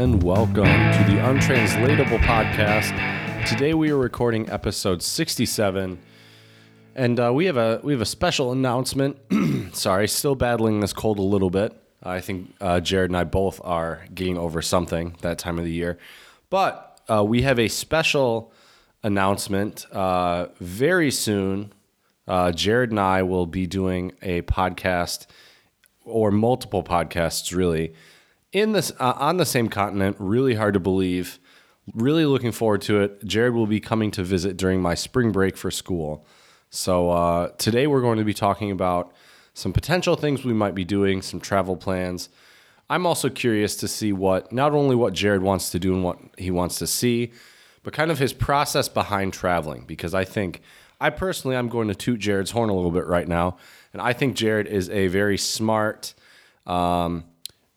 And welcome to the Untranslatable Podcast. Today we are recording episode 67, and uh, we have a we have a special announcement. Sorry, still battling this cold a little bit. I think uh, Jared and I both are getting over something that time of the year, but uh, we have a special announcement uh, very soon. Uh, Jared and I will be doing a podcast or multiple podcasts, really in this uh, on the same continent. Really hard to believe. Really looking forward to it. Jared will be coming to visit during my spring break for school. So uh, today we're going to be talking about some potential things we might be doing, some travel plans. I'm also curious to see what not only what Jared wants to do and what he wants to see, but kind of his process behind traveling. Because I think I personally I'm going to toot Jared's horn a little bit right now, and I think Jared is a very smart. Um,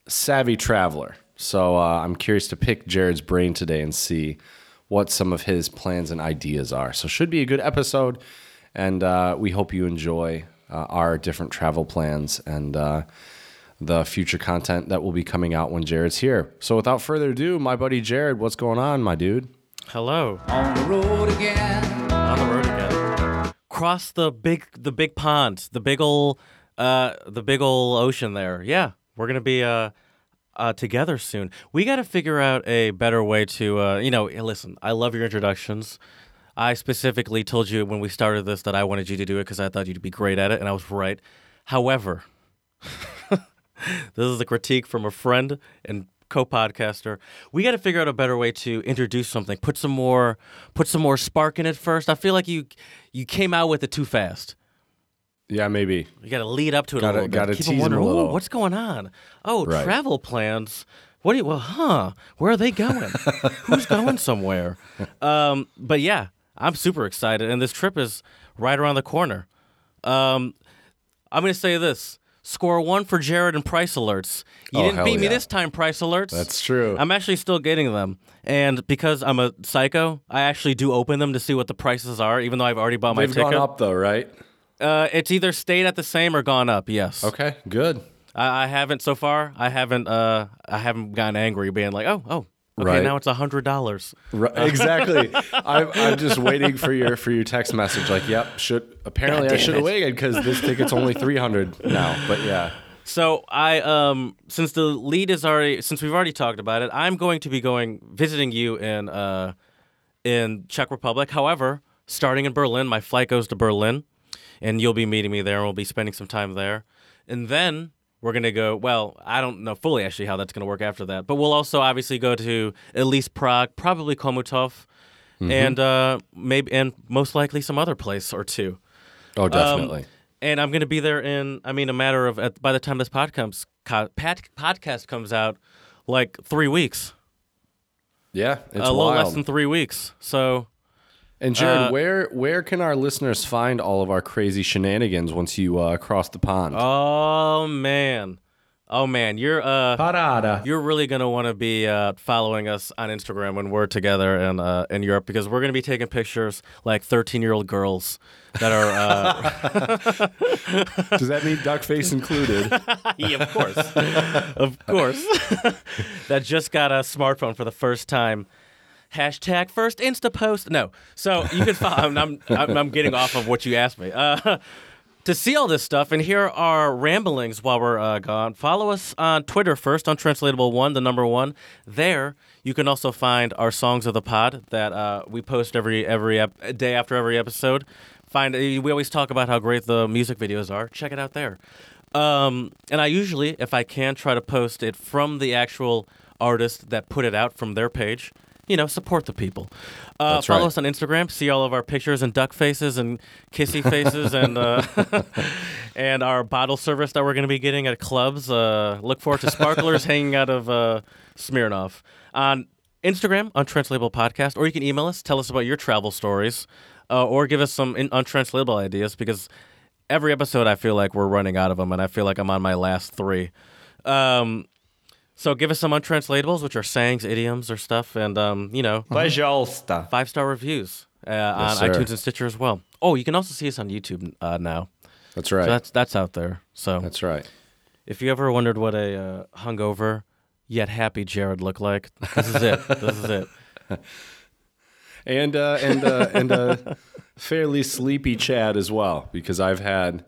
savvy traveler. So uh, I'm curious to pick Jared's brain today and see what some of his plans and ideas are. So should be a good episode, and uh, we hope you enjoy uh, our different travel plans and uh, the future content that will be coming out when Jared's here. So without further ado, my buddy Jared, what's going on, my dude? Hello. on the road again. On the road again. Cross the big the big pond, the big ol' uh the big ol' ocean there. Yeah. We're gonna be uh uh together soon. We gotta figure out a better way to uh you know, listen, I love your introductions. I specifically told you when we started this that I wanted you to do it because I thought you'd be great at it, and I was right. However, this is a critique from a friend and co-podcaster. We got to figure out a better way to introduce something. Put some more, put some more spark in it first. I feel like you, you came out with it too fast. Yeah, maybe. You got to lead up to it Gotta- a little bit. gotta Keep tease 'em 'em a wondering. "Ooh, what's going on? Oh, Right. travel plans. What do you? Well, huh? Where are they going? Who's going somewhere? Um, but yeah, I'm super excited, and this trip is right around the corner. Um, I'm gonna say this: score one for Jared and price alerts. You Oh, didn't beat me this time, price alerts. That's true. I'm actually still getting them, and because I'm a psycho, I actually do open them to see what the prices are, even though I've already bought my ticket. They've gone up though, right? Uh, it's either stayed at the same or gone up. Yes. Okay, good. I, I haven't so far. I haven't. Uh, I haven't gotten angry, being like, oh, oh, okay, Right. now it's a hundred dollars. Right, exactly. I'm, I'm just waiting for your for your text message. Like, yep, should apparently I should have waited because this ticket's only three hundred now. But yeah, So I, um, since the lead is already, since we've already talked about it, I'm going to be going visiting you in, uh, in Czech Republic. However, starting in Berlin, my flight goes to Berlin, and you'll be meeting me there, and we'll be spending some time there, and then we're gonna go. Well, I don't know fully actually how that's gonna work after that, but we'll also obviously go to at least Prague, probably Chomutov, and uh, maybe and most likely some other place or two. oh Um, definitely. and I'm going to be there in, I mean, a matter of, at, by the time this podcast, co- pat, podcast comes out, like three weeks. yeah, it's a little wild. less than three weeks. So, and Jared, uh, where where can our listeners find all of our crazy shenanigans once you uh, cross the pond? oh man. Oh man, you're uh Parada. you're really gonna want to be uh, following us on Instagram when we're together in uh, in Europe because we're gonna be taking pictures like 13 year old girls that are uh, Does that mean duck face included? yeah, of course, of course. that just got a smartphone for the first time. Hashtag first Insta post. No, so you can follow. I'm, I'm, I'm, getting off of what you asked me. Uh, to see all this stuff and hear our ramblings while we're uh, gone, follow us on Twitter first Untranslatable One, the number one. There, you can also find our songs of the pod that uh, we post every every ep- day after every episode. Find we always talk about how great the music videos are. Check it out there. Um, and I usually, if I can, try to post it from the actual artist that put it out from their page. You know, support the people. Uh, That's follow right. us on Instagram. See all of our pictures and duck faces and kissy faces and uh, and our bottle service that we're going to be getting at clubs. Uh, look forward to sparklers hanging out of uh, Smirnoff on Instagram, Untranslatable Podcast, or you can email us. Tell us about your travel stories, uh, or give us some in- untranslatable ideas because every episode I feel like we're running out of them, and I feel like I'm on my last three. Um, so give us some untranslatables, which are sayings, idioms, or stuff, and um, you know, Пожалуйста. five star reviews uh, on sir. iTunes and Stitcher as well. Oh, you can also see us on YouTube uh, now. That's So right. that's that's out there. So That's right. if you ever wondered what a uh, hungover yet happy Jared look like? This is it. this is it. and uh, and uh, and uh, fairly sleepy Chad as well because I've had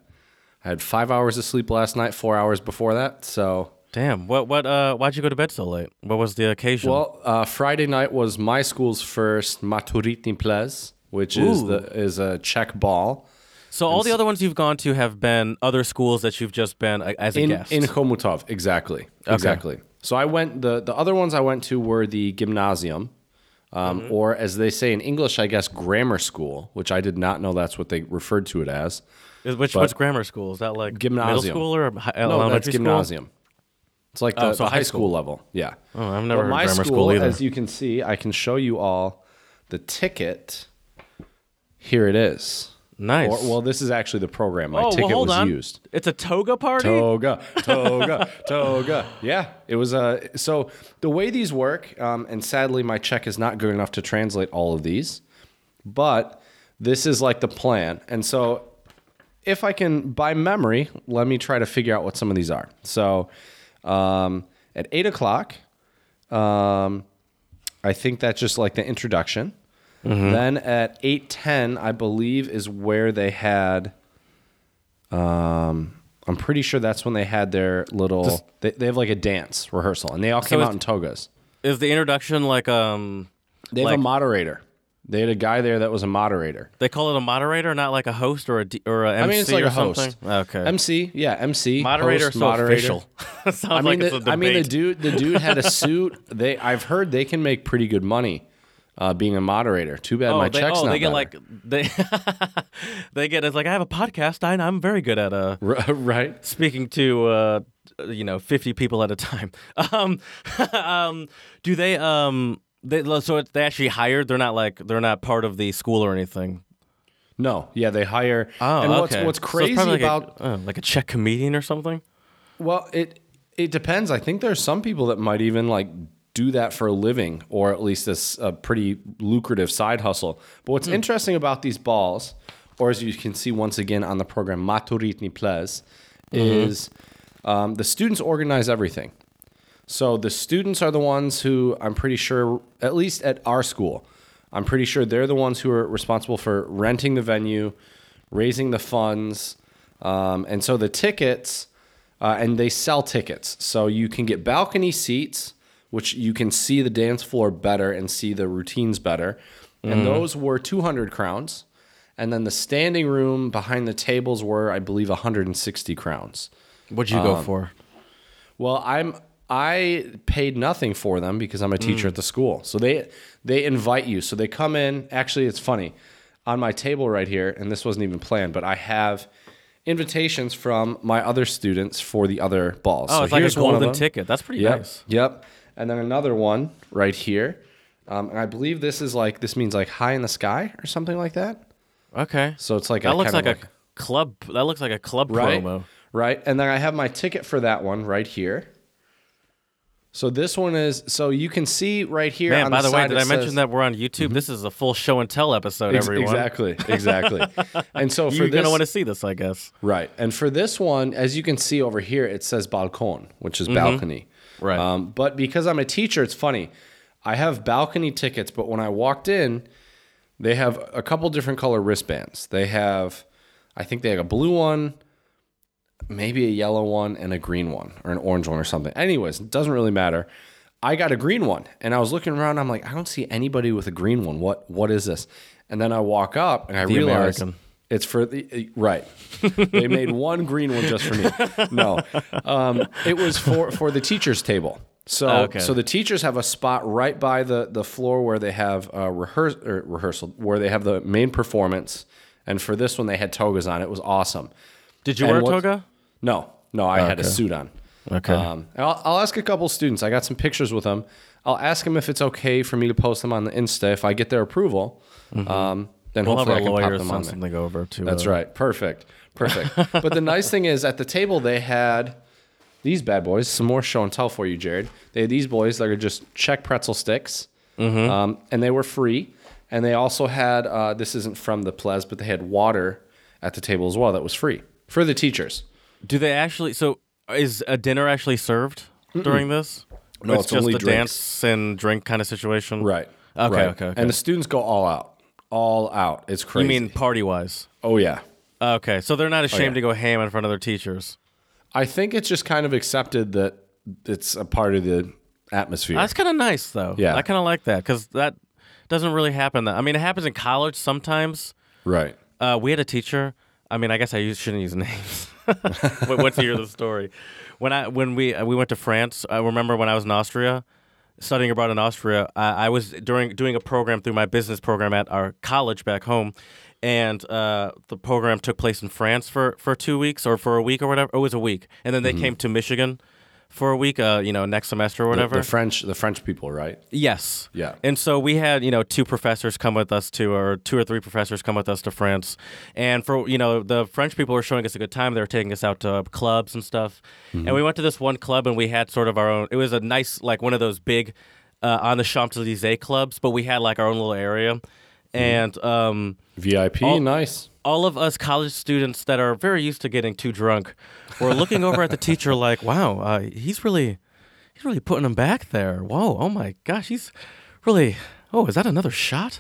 I had five hours of sleep last night, four hours before that. So Damn. What? What? Uh. Why'd you go to bed so late? What was the occasion? well, uh, Friday night was my school's first Maturitni Ples, which is the is a Czech ball so all the other ones you've gone to have been other schools that you've just been uh, as a in guest. in Chomutov. Exactly, exactly. So I went the the other ones I went to were the gymnasium. Um, Mm-hmm. Or, as they say in English, I guess grammar school, which I did not know that's what they referred to it as. Is- which but- what's grammar school? Is that like middle Gymnasium. school or No, that's school? It's like the, Oh, so the high school. school. level. Yeah. Oh, I've never But heard my grammar school, school either. as you can see, I can show you all the ticket. Here it is. Nice. Or, well, this is actually the program. My oh, ticket well, hold was on. used. It's a toga party. Toga, toga, toga. Yeah, it was a. so the way these work, um, and sadly, my check is not good enough to translate all of these, but this is like the plan. And so, if I can, by memory, let me try to figure out what some of these are. So, um, at eight o'clock, um, I think that's just like the introduction. Then at eight ten, I believe is where they had. Um, I'm pretty sure that's when they had their little. they, they have like a dance rehearsal, and they all came out in togas. Is the introduction like um? They have like- a moderator. They had a guy there that was a moderator. They call it a moderator, not like a host or a D, or a MC I mean, it's like or a host. something. Okay. MC, yeah, MC. moderator, host, so moderator. official. Sounds I mean, like the, it's a debate. I mean, the dude, the dude had a suit. They, I've heard they can make pretty good money, uh, being a moderator. Too bad oh, my they, check's oh, not they get better. like they they get it's like I have a podcast. I, I'm very good at uh right. speaking to uh you know 50 people at a time. Um, um do they um they so it's, they actually hired? They're not like they're not part of the school or anything. No, yeah, they hire. Oh, and what's okay. what's So crazy probably like about a, uh, like a Czech comedian or something. Well, it it depends. I think there's some people that might even like do that for a living, or at least this a pretty lucrative side hustle. But what's interesting about these balls, or as you can see once again on the program Maturitni Ples, is um, the students organize everything. So the students are the ones who I'm pretty sure, at least at our school, I'm pretty sure they're the ones who are responsible for renting the venue, raising the funds, um, and so the tickets, uh, and they sell tickets. So you can get balcony seats, which you can see the dance floor better and see the routines better, and those were 200 crowns. And then the standing room behind the tables were, I believe, 160 crowns. What'd you Um, go for? Well, I'm I paid nothing for them because I'm a teacher at the school. So they they invite you. So they come in. Actually, it's funny. On my table right here, and this wasn't even planned, but I have invitations from my other students for the other balls. Oh, so it's like a here's one of golden them. ticket. That's pretty Yep. nice. Yep. And then another one right here. Um, and I believe this is like this means like high in the sky or something like that. Okay. So it's like that a looks kind like a club. That looks like a club right, promo. right. And then I have my ticket for that one right here. So this one is so you can see right here. Man, by the, way, side did I mention that we're on YouTube? This is a full show and tell episode, Ex- everyone. Exactly, exactly. and so for this You're this, gonna want to see this, I guess. right, and for this one, as you can see over here, it says balcon, which is balcony. Mm-hmm. Right. Um, but because I'm a teacher, it's funny. I have balcony tickets, but when I walked in, they have a couple different color wristbands. They have, I think they have a blue one, maybe a yellow one, and a green one, or an orange one, or something. Anyways, it doesn't really matter. I got a green one, and I was looking around. I'm like, I don't see anybody with a green one. What What is this? And then I walk up, and I The realize American. it's for the uh, right. they made one green one just for me. No, um, it was for for the teachers' table. So oh, Okay. so the teachers have a spot right by the the floor where they have uh, a rehearse er, rehearsal where they have the main performance. And for this one, they had togas on. It was awesome. Did you And wear a what- toga? No, no, I had a suit on. Okay. Um, I'll, I'll ask a couple students. I got some pictures with them. I'll ask them if it's okay for me to post them on the Insta if I get their approval. Um, then Mm-hmm. we'll have hopefully our I can pop lawyers them on send there. over to. That's uh, right. Perfect. Perfect. but the nice thing is at the table they had these bad boys. Some more show and tell for you, Jared. They had these boys that are just Czech pretzel sticks, Mm-hmm. um, and they were free. And they also had uh, this isn't from the Ples, but they had water at the table as well that was free for the teachers. Do they actually? So is a dinner actually served during this? No, it's, it's just only the drinks. dance and drink kind of situation. Right. Okay, right. okay, okay. And the students go all out, all out. It's crazy. You mean party wise? Oh yeah. Okay, so they're not ashamed yeah. to go ham in front of their teachers. I think it's just kind of accepted that it's a part of the atmosphere. That's kind of nice, though. Yeah. I kind of like that because that doesn't really happen. That I mean, it happens in college sometimes. right. Uh, we had a teacher. I mean, I guess I use, shouldn't use names. you hear the story, when I when we uh, we went to France, I remember when I was in Austria, studying abroad in Austria. I, I was during doing a program through my business program at our college back home, and uh, the program took place in France for for two weeks or for a week or whatever. It was a week, and then they came to Michigan for a week. Uh, you know, next semester or whatever. the French, the French people, right? Yes. Yeah. And so we had, you know, two professors come with us to, or two or three professors come with us to France. And for, you know, the French people were showing us a good time. They were taking us out to clubs and stuff. And we went to this one club and we had sort of our own, it was a nice, like one of those big uh, on the Champs Elysees clubs, but we had like our own little area. And, um, VIP, All- nice. All of us college students that are very used to getting too drunk were looking over at the teacher like, "Wow, uh, he's really, he's really putting him back there. Whoa, oh my gosh, he's really. Oh, is that another shot?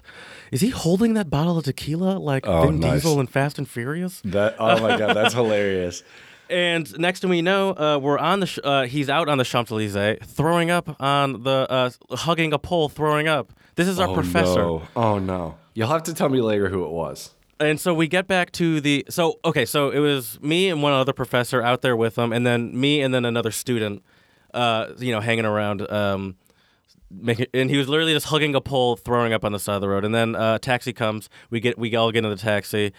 Is he holding that bottle of tequila like Oh, Vin nice. Diesel in Fast and Furious?" That. Oh my god, that's hilarious. And next thing we know, uh, we're on the. Sh- uh, he's out on the Champs Elysees, throwing up on the, uh, hugging a pole, throwing up. This is our oh, professor. No. Oh no. You'll have to tell me later who it was. And so we get back to the so okay so it was me and one other professor out there with them and then me and then another student uh you know hanging around um making and he was literally just hugging a pole throwing up on the side of the road and then uh, a taxi comes we get we all get into the taxi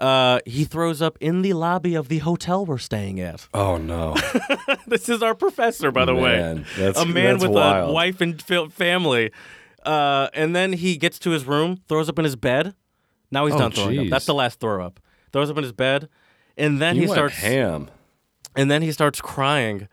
uh, he throws up in the lobby of the hotel we're staying at. Oh no. this is our professor, by the Man, way. a man with wild. a wife and family. Uh, and then he gets to his room, throws up in his bed. Now he's Oh, done throwing up. That's the last throw up. Throws up in his bed, and then You he starts ham. and then he starts crying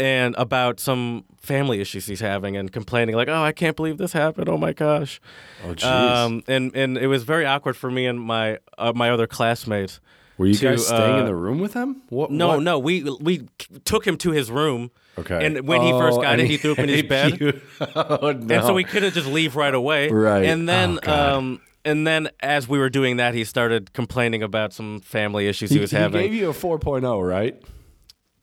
and about some family issues he's having and complaining like oh i can't believe this happened oh my gosh Oh jeez. um, and and it was very awkward for me and my uh, my other classmates. Were you to, guys staying uh, in the room with him? What? no what? no we we took him to his room Okay. and when he first Oh, got in he threw up in his bed oh no. and so we couldn't just leave right away. Right. And then, Oh, um, and then as we were doing that, he started complaining about some family issues he, he, was he having. gave you a 4.0, right?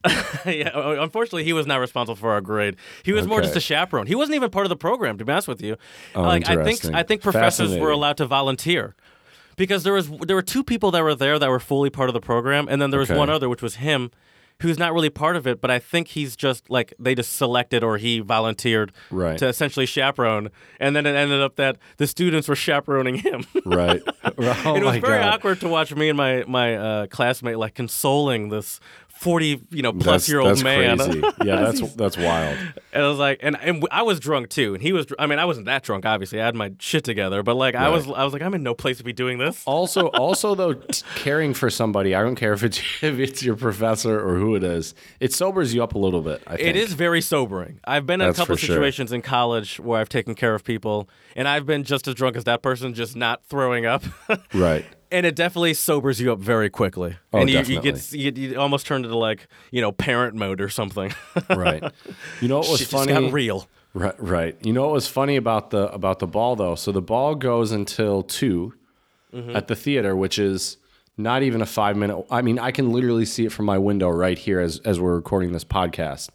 yeah, uh, unfortunately, he was not responsible for our grade. He was more just a chaperone. He wasn't even part of the program, to be honest with you. Oh, like I think. I think professors were allowed to volunteer because there was there were two people that were there that were fully part of the program, and then there was Okay. one other, which was him. Who's not really part of it, but I think he's just like they just selected or he volunteered Right. to essentially chaperone, and then it ended up that the students were chaperoning him. Right. Oh it was very God. awkward to watch me and my my uh, classmate like consoling this forty you know plus That's- year old that's man. Crazy. Yeah, that's that's wild. and I was like, and, and I was drunk too, and he was. I mean, I wasn't that drunk, obviously. I had my shit together, but like I was, I was like, I'm in no place to be doing this. Also, also though, t- caring for somebody, I don't care if it's if it's your professor or who it is, it sobers you up a little bit. I think It is very sobering. I've been in That's a couple for sure. situations in college where I've taken care of people, and I've been just as drunk as that person, just not throwing up. right. And it definitely sobers you up very quickly. Oh, and you, you get you, you almost turn into like you know parent mode or something. Right. You know what was Shit just funny? got real. Right, right. You know what was funny about the about the ball though? So the ball goes until 2 Mm-hmm. at the theater, which is not even a five minute. I mean, I can literally see it from my window right here as as we're recording this podcast.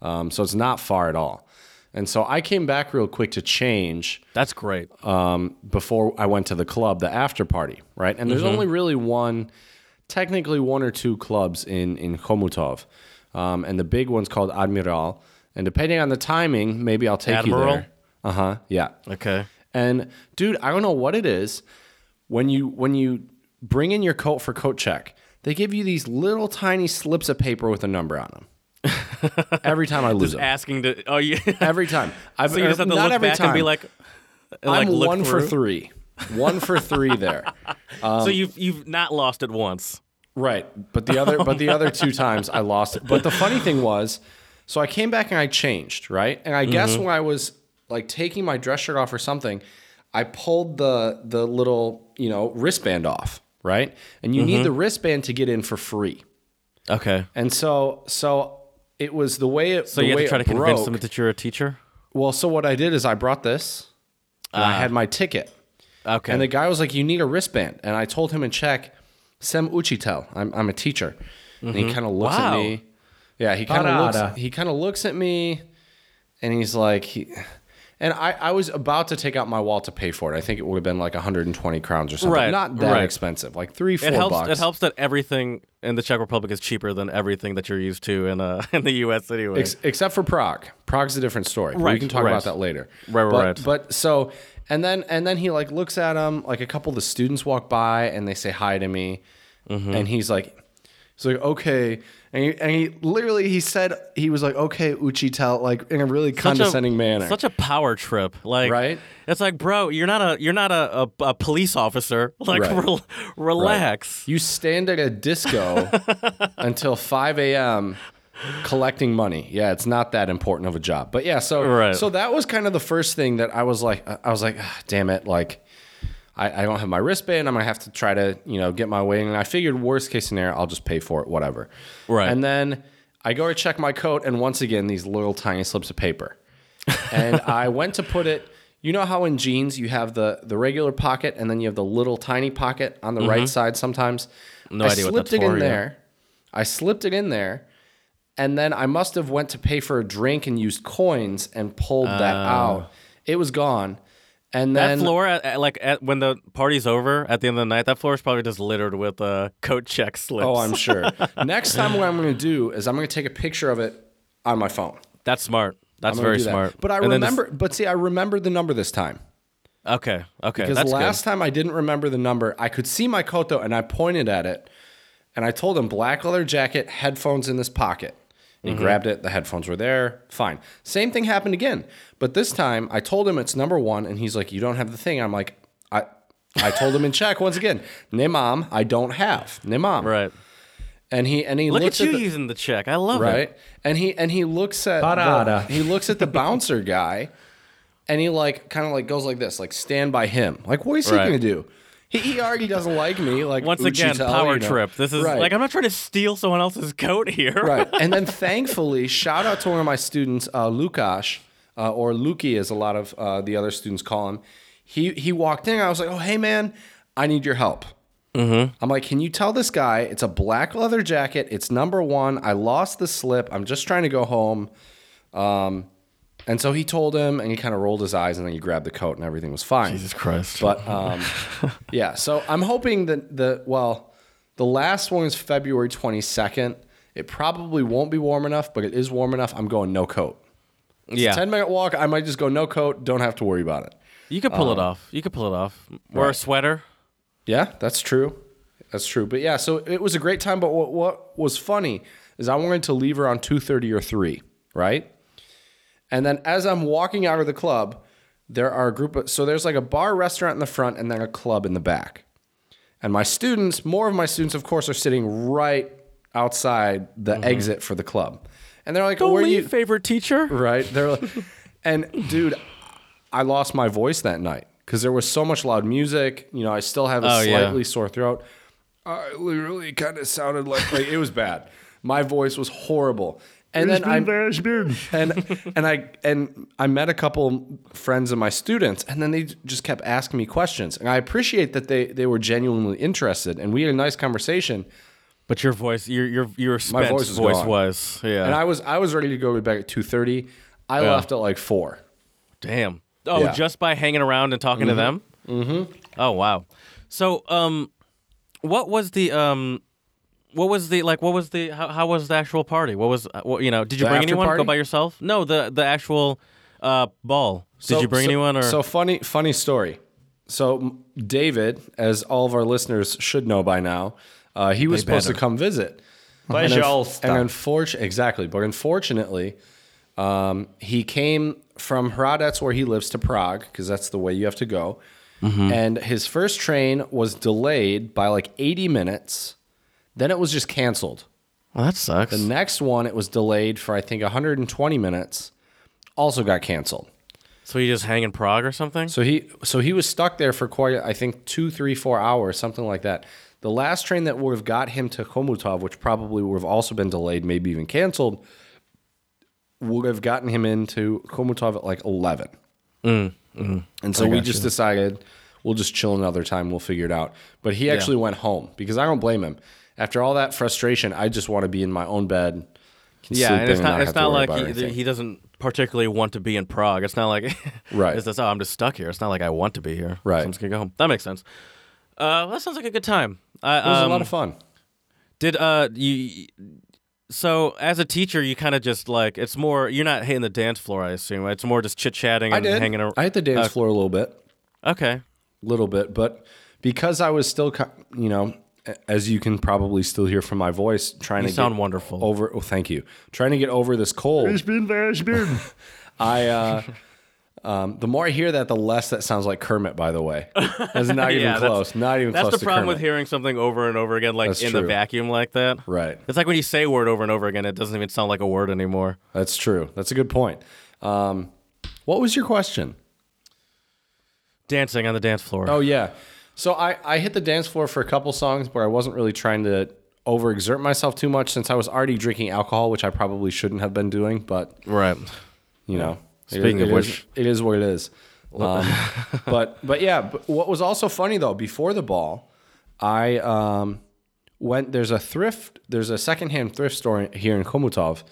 Um, so it's not far at all. And so I came back real quick to change That's great. um, before I went to the club, the after party, right? And there's Mm-hmm. only really one, technically one or two clubs in in Chomutov, um, and the big one's called Admiral. And depending on the timing, maybe I'll take Admiral? you there. Uh huh. Yeah. okay. And dude, I don't know what it is when you when you bring in your coat for coat check. They give you these little tiny slips of paper with a number on them. Every time I lose them. Asking to oh yeah. Every time. I've, so you just have to not look every back time. and be like, and, I'm look one for three. One for three there. so you've you've not lost it once. Right. But the other but the other two times I lost it. But the funny thing was, so I came back and I changed, right? And I guess mm-hmm. when I was like taking my dress shirt off or something, I pulled the the little, you know, wristband off, right? And you need mm-hmm. the wristband to get in for free. Okay. And so so it was the way it. Was. So you had to try to it convince them that you're a teacher. Well, so what I did is I brought this, and I ah. had my ticket, Okay. and the guy was like, "You need a wristband," and I told him in Czech, "Sem učitel." I'm I'm a teacher, and he mm-hmm. kind of looks Wow. at me. Yeah, he kind of looks. He kind of looks at me, and he's like, he, and I, I was about to take out my wallet to pay for it. I think it would have been like 120 crowns or something. Right, Not that right. expensive, like three, four it helps. bucks. It helps that everything in the Czech Republic is cheaper than everything that you're used to in uh in the U.S. anyway. Ex- except for Prague. Prague's a different story. Right. We can talk right. about that later. Right, right, but, right. But so, and then and then he like looks at him. Like a couple of the students walk by and they say hi to me, Mm-hmm. and he's like, he's like, okay, and he, and he literally he said he was like, okay, Uchitel, like in a really Such a- condescending manner. Such a power trip, like Right? It's like, bro, you're not a you're not a, a, a police officer. Like, Right. rel- relax. you stand at a disco until 5 a.m. collecting money. Yeah, it's not that important of a job. But yeah, so Right. so that was kind of the first thing that I was like, I was like, "Ah, damn it, like I, I don't have my wristband. I'm gonna have to try to you know get my way. And I figured worst case scenario, I'll just pay for it, whatever. Right. And then I go to check my coat, and once again, these little tiny slips of paper. and I went to put it. You know how in jeans you have the the regular pocket, and then you have the little tiny pocket on the right side sometimes. Mm-hmm. No I idea what slipped that's it for, in yeah. there. I slipped it in there, and then I must have went to pay for a drink and used coins and pulled that out. It was gone, and Oh. That floor, at, at- like at, when the party's over at the end of the night, that floor is probably just littered with uh, coat check slips. oh, I'm sure. Next time, what I'm going to do is I'm going to take a picture of it on my phone. That's smart. That's very that. smart. But I And then just- remember. But see, I remembered the number this time. okay, okay, Because that's last time I didn't remember the number. I could see my coat though, and I pointed at it, and I told him black leather jacket, headphones in this pocket. And Mm-hmm. he grabbed it. The headphones were there. Fine. Same thing happened again, but this time I told him it's number one, and he's like, "You don't have the thing." I'm like, "I." I told him in Czech once again, "Nemam, I don't have nemam." good. Right. And he and he Look looks at you the, using the check. I love right? it. Right. And he and he looks at the, he looks at the bouncer guy, and he like kind of like goes like this, like stand by him. Like what is he Right. gonna do? He, already doesn't like me. Like Once again, Uchitel, power you know. trip. This is right. like I'm not trying to steal someone else's coat here. right. And then thankfully, shout out to one of my students, uh, Lukash, uh, or Luki, as a lot of uh, the other students call him. He he walked in. I was like, oh hey man, I need your help. Mm-hmm. I'm like, can you tell this guy it's a black leather jacket? It's number one. I lost the slip. I'm just trying to go home. Um, and so he told him, and he kind of rolled his eyes, and then he grabbed the coat, and everything was fine. Jesus Christ. But um, yeah, so I'm hoping that the well, the last one is February 22nd. It probably won't be warm enough, but it is warm enough. I'm going no coat. yeah, 10 minute walk. I might just go no coat. Don't have to worry about it. you could pull it off. You could pull it off. Wear a sweater. Yeah, that's true. That's true. But yeah, so it was a great time. But what, what was funny is I wanted to leave around 2.30 or 3, right? And then as I'm walking out of the club, there are a group of, so there's like a bar restaurant in the front and then a club in the back. And my students, more of my students, of course, are sitting right outside the mm-hmm. exit for the club. And they're like, oh, Don't where leave, you, favorite teacher. right? They're like, and dude, I lost my voice that night because there was so much loud music. You know, I still have a Oh, yeah. slightly sore throat. I literally kind of sounded like, like it was bad. My voice was horrible. And then I and and I and I met a couple friends of my students, and then they just kept asking me questions. And I appreciate that they they were genuinely interested, and we had a nice conversation. But your voice, your your your My voice voice, was yeah. And I was I was ready to go back at two thirty. I Yeah. left at like four. Damn. Oh, Yeah. just by hanging around and talking to them. Mm-hmm. Oh wow. So um, what was the um What was the like? What was the how, how was the actual party? What was uh, what, you know? Did you The bring after anyone? party? Go by yourself? No, the the actual uh, ball. Did So- you bring so- anyone or? So funny, funny story. So m- David, as all of our listeners should know by now, uh, he was supposed to better. come visit. And, Пожалуйста. and unfortunately, exactly, but unfortunately, um, he came from Hradec, where he lives, to Prague because that's the way you have to go. Mm-hmm. And his first train was delayed by like 80 minutes. Then it was just canceled. well, that sucks. The next one, it was delayed for I think 120 minutes. Also got canceled. so you just hang in Prague or something? So he so he was stuck there for quite I think two, three, four hours, something like that. The last train that would have got him to Chomutov, which probably would have also been delayed, maybe even canceled, would have gotten him into Chomutov at like 11. Mm, mm. And so we just decided we'll just chill another time. We'll figure it out. But he actually went home because I don't blame him. After all that frustration, I just want to be in my own bed. Yeah, and it's not. It's not like he, he doesn't particularly want to be in Prague. It's not like Right. It's just oh, I'm just stuck here. It's not like I want to be here. Right. So I'm just gonna go home. That makes sense. Uh, that sounds like a good time. I, it was a um, lot of fun. Did uh you? So as a teacher, you kind of just like it's more. You're not hitting the dance floor, I assume. It's more just chit chatting I and did. hanging around. I hit the dance uh, floor a little bit. Okay. A little bit, but because I was still, you know, a- as you can probably still hear from my voice, trying You to sound get wonderful. over. Oh, thank you. Trying to get over this cold. It's been, it's uh um, the more I hear that, the less that sounds like Kermit. By the way, that's not even Yeah, that's- close. Not even That's close the to problem Kermit. with hearing something over and over again, like That's in the vacuum like that. Right. It's like when you say a word over and over again, it doesn't even sound like a word anymore. That's true. That's a good point. Um, what was your question? Dancing on the dance floor. Oh yeah. So I I hit the dance floor for a couple songs where I wasn't really trying to overexert myself too much since I was already drinking alcohol, which I probably shouldn't have been doing, but right. you know. Speaking it of is- which- it is what it is. Um, but but yeah, but what was also funny though, before the ball, I um, went. There's a thrift. There's a secondhand thrift store here in Chomutov,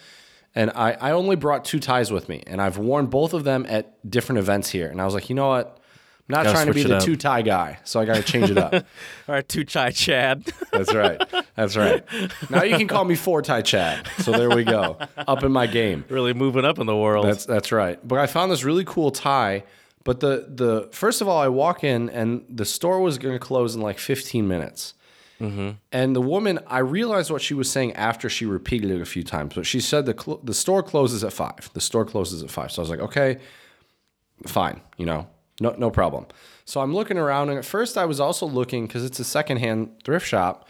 and I I only brought two ties with me, and I've worn both of them at different events here. And I was like, you know what? I'm not trying to be the two tie guy, so I got to change it up. All right, two tie Chad. That's right. That's right. Now you can call me four tie Chad. So there we go. Up in my game. really moving up in the world. That's that's right. But I found this really cool tie. But the the first of all, I walk in and the store was going to close in like 15 minutes. Mm-hmm. And the woman, I realized what she was saying after she repeated it a few times. But she said the cl- the store closes at five. The store closes at five. So I was like, okay, fine. You know, no no problem. So I'm looking around, and at first I was also looking because it's a secondhand thrift shop.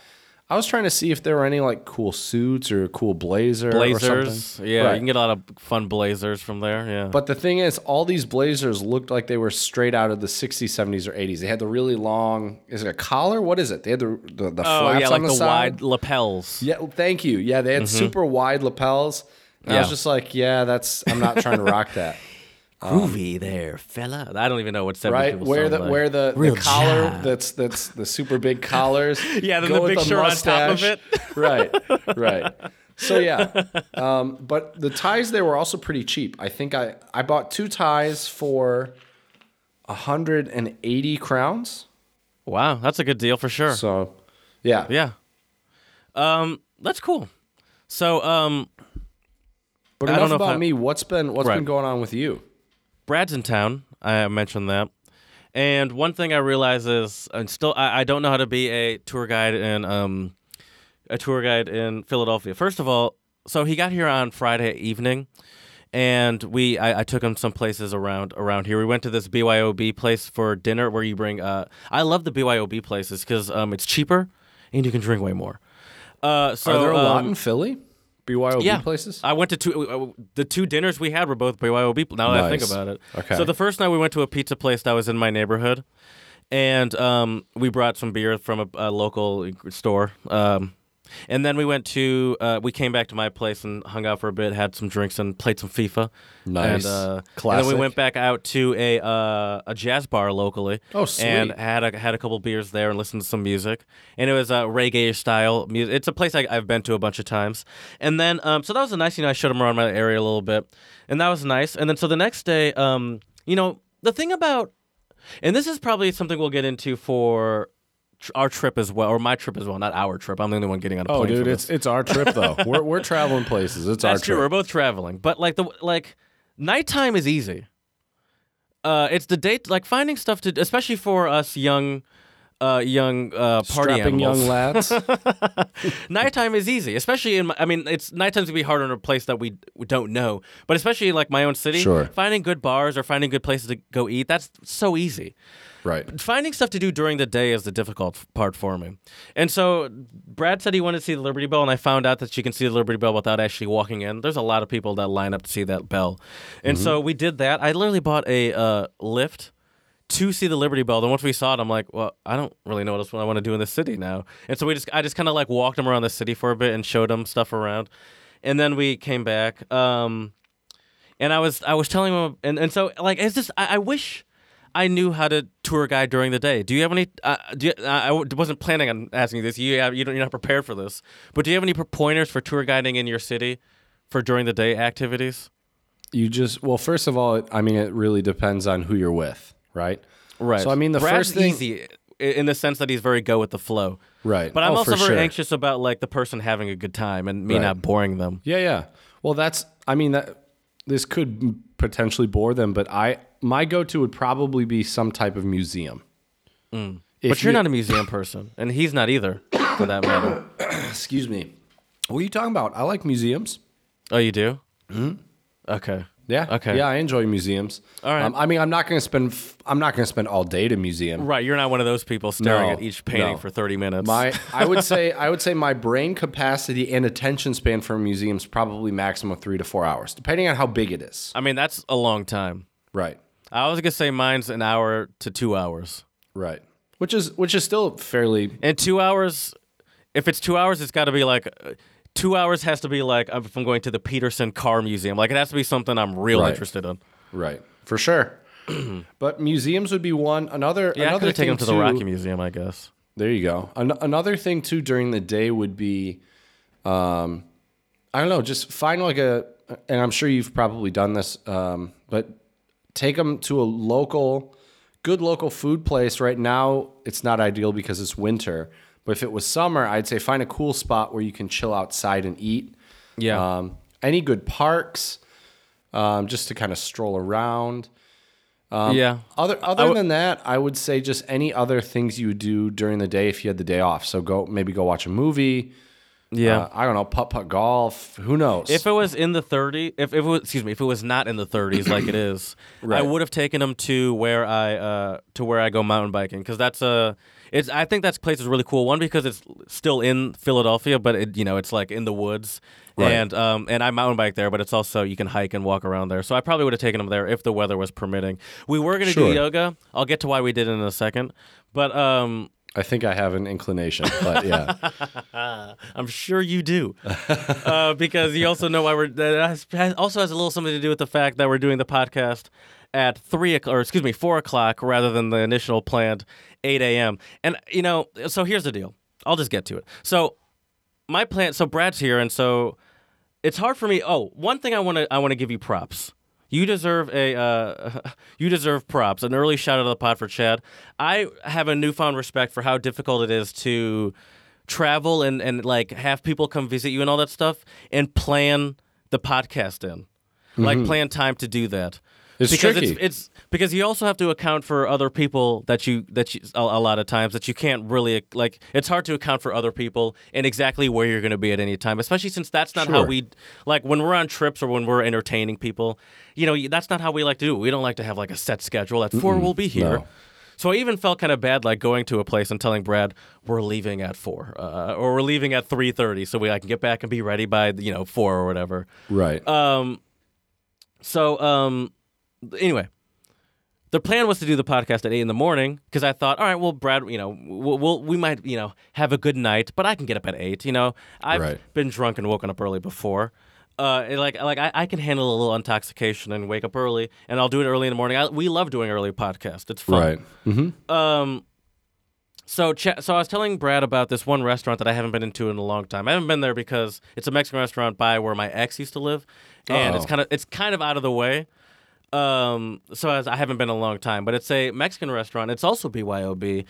I was trying to see if there were any like cool suits or cool blazer or blazers. something. Yeah, Right. you can get a lot of fun blazers from there. Yeah. But the thing is, all these blazers looked like they were straight out of the 60s, 70s, or 80s. They had the really long, is it a collar? What is it? They had the, the, the oh flaps yeah, like on the, the, side. wide lapels. Yeah, oh, thank you. Yeah, they had mm-hmm. super wide lapels. And I was just like, yeah, that's, I'm not trying to rock that. Groovy there, fella. I don't even know what 70s Right? people Where the like. where the, the collar that's that's the super big collars. Yeah, then go the big shirt on top of it. right, right. So yeah, um, but the ties there were also pretty cheap. I think I I bought two ties for hundred and eighty crowns. Wow, that's a good deal for sure. So yeah, yeah. Um, that's cool. So, um, But I don't enough know about I- me. What's been what's Right. been going on with you? Brad's in town. I mentioned that. And one thing I realize is, and still, I, I don't know how to be a tour guide in um, a tour guide in Philadelphia. First of all, so he got here on Friday evening, and we I, I took him some places around around here. We went to this BYOB place for dinner where you bring. Uh, I love the BYOB places because um, it's cheaper and you can drink way more. Uh, so Are there a lot um, in Philly? BYOB yeah. places? I went to two. uh, The two dinners we had were both BYOB. Now that I think about it. Okay. So the first night we went to a pizza place that was in my neighborhood, and um, we brought some beer from a, a local store. Um, and then we went to. Uh, we came back to my place and hung out for a bit, had some drinks, and played some FIFA. Nice. And, uh, and then we went back out to a uh, a jazz bar locally. Oh, sweet. And had a had a couple beers there and listened to some music. And it was a uh, reggae style music. It's a place I, I've been to a bunch of times. And then um, so that was a nice. You know, I showed him around my area a little bit, and that was nice. And then so the next day, um, you know, the thing about, and this is probably something we'll get into for. Our trip as well, or my trip as well, not our trip. I'm the only one getting on a Oh, plane. dude, for it's this. it's our trip though. we're we're traveling places. It's our That's true. trip. We're both traveling, but like the like nighttime is easy. Uh, it's the date like finding stuff to, especially for us young, uh, young uh, party Strapping animals. young lads. nighttime is easy, especially in. My, I mean, it's nighttime's gonna be harder in a place that we, we don't know, but especially in, like my own city. Sure. Finding good bars or finding good places to go eat, that's so easy right. finding stuff to do during the day is the difficult part for me. And so Brad said he wanted to see the Liberty Bell, and I found out that you can see the Liberty Bell without actually walking in. There's a lot of people that line up to see that bell, and so we did that. I literally bought a uh, lift to see the Liberty Bell. Then once we saw it, I'm like, well, I don't really know what else I want to do in the city now. And so we just, I just kind of like walked him around the city for a bit and showed him stuff around, and then we came back. Um, and I was I was telling him, and, and so like it's just I, I wish I knew how to tour guide during the day. Do you have any? Uh, do you, I I wasn't planning on asking you this. You have, you don't, you're not prepared for this, but do you have any pointers for tour guiding in your city for during the day activities? You just well, first of all, I mean, it really depends on who you're with, right? Right. So I mean, the Brad's first thing, easy in the sense that he's very go with the flow. right? But I'm Oh, also very sure. anxious about like the person having a good time and me Right. not boring them. Yeah, yeah. Well, that's. I mean, that this could potentially bore them, but I my go-to would probably be some type of museum. Mm. But you're you- not a museum person, and he's not either, for that matter. Excuse me. What are you talking about? I like museums. Oh, you do? Mm-hmm. Okay. Yeah. Okay. Yeah, I enjoy museums. All right. Um, I mean, I'm not going to spend. f- I'm not going to spend all day at a museum. Right, you're not one of those people staring No, at each painting no. for 30 minutes. My, I would say, I would say my brain capacity and attention span for a museum is probably maximum of three to four hours, depending on how big it is. I mean, that's a long time. Right. I was gonna say mine's an hour to two hours. Right. Which is which is still fairly And two hours, if it's two hours, it's got to be like uh, two hours has to be like if I'm going to the Petersen Car Museum. Like it has to be something I'm real Right. interested in. right for sure. but museums would be one. Another Yeah, I another could take him to the Rocky Museum, I guess. There you go. An- another thing too during the day would be, um, I don't know, just find like a, and I'm sure you've probably done this, um, but take them to a local, good local food place. Right now, it's not ideal because it's winter. But if it was summer, I'd say find a cool spot where you can chill outside and eat. Yeah. Um, any good parks, um, just to kind of stroll around. yeah. Other other w- than that, I would say just any other things you would do during the day if you had the day off. So go maybe go watch a movie. Yeah. Uh, I don't know, putt putt golf. Who knows? If it was in the 30, if, if it was, excuse me, if it was not in the 30s like it is, I would have taken them to where I uh to where I go mountain biking because that's a it's I think that place is really cool. One because it's still in Philadelphia, but it you know it's like in the woods, Right. and um and I mountain bike there, but it's also you can hike and walk around there. So I probably would have taken them there if the weather was permitting. We were gonna Sure. do yoga. I'll get to why we did it in a second, but um I think I have an inclination, but yeah, I'm sure you do, uh, because you also know why we're. That has, has- also has a little something to do with the fact that we're doing the podcast at three o'clock, or excuse me, four o'clock rather than the initial planned eight a.m. And you know, so here's the deal. I'll just get to it. So my plan. So Brad's here, and so it's hard for me. Oh, one thing I want to I want to give you props. You deserve a uh, you deserve props. An early shout out of the pod for Chad. I have a newfound respect for how difficult it is to travel and and like have people come visit you and all that stuff and plan the podcast in. Like plan time to do that. It's because tricky. it's it's because you also have to account for other people that you that you a, a lot of times that you can't really like it's hard to account for other people and exactly where you're going to be at any time especially since that's not how we like when we're on trips or when we're entertaining people you know that's not how we like to do it we don't like to have like a set schedule at 4 we'll be here no. so I even felt kind of bad, like going to a place and telling Brad we're leaving at four, uh, or we're leaving at three thirty, so we I can get back and be ready by you know four or whatever. right. Um, so um, anyway, the plan was to do the podcast at eight in the morning because I thought, all right, well, Brad, you know, we'll, we'll we might you know have a good night, but I can get up at eight. You know, I've Right. been drunk and woken up early before. Uh, like like I, I can handle a little intoxication and wake up early, and I'll do it early in the morning. I, we love doing early podcast; it's fun. right. Mm-hmm. Um, so Ch- so I was telling Brad about this one restaurant that I haven't been into in a long time. I haven't been there because it's a Mexican restaurant by where my ex used to live, and it's Oh. kind of it's kind of out of the way. Um, so as I haven't been a long time, but it's a Mexican restaurant. It's also BYOB,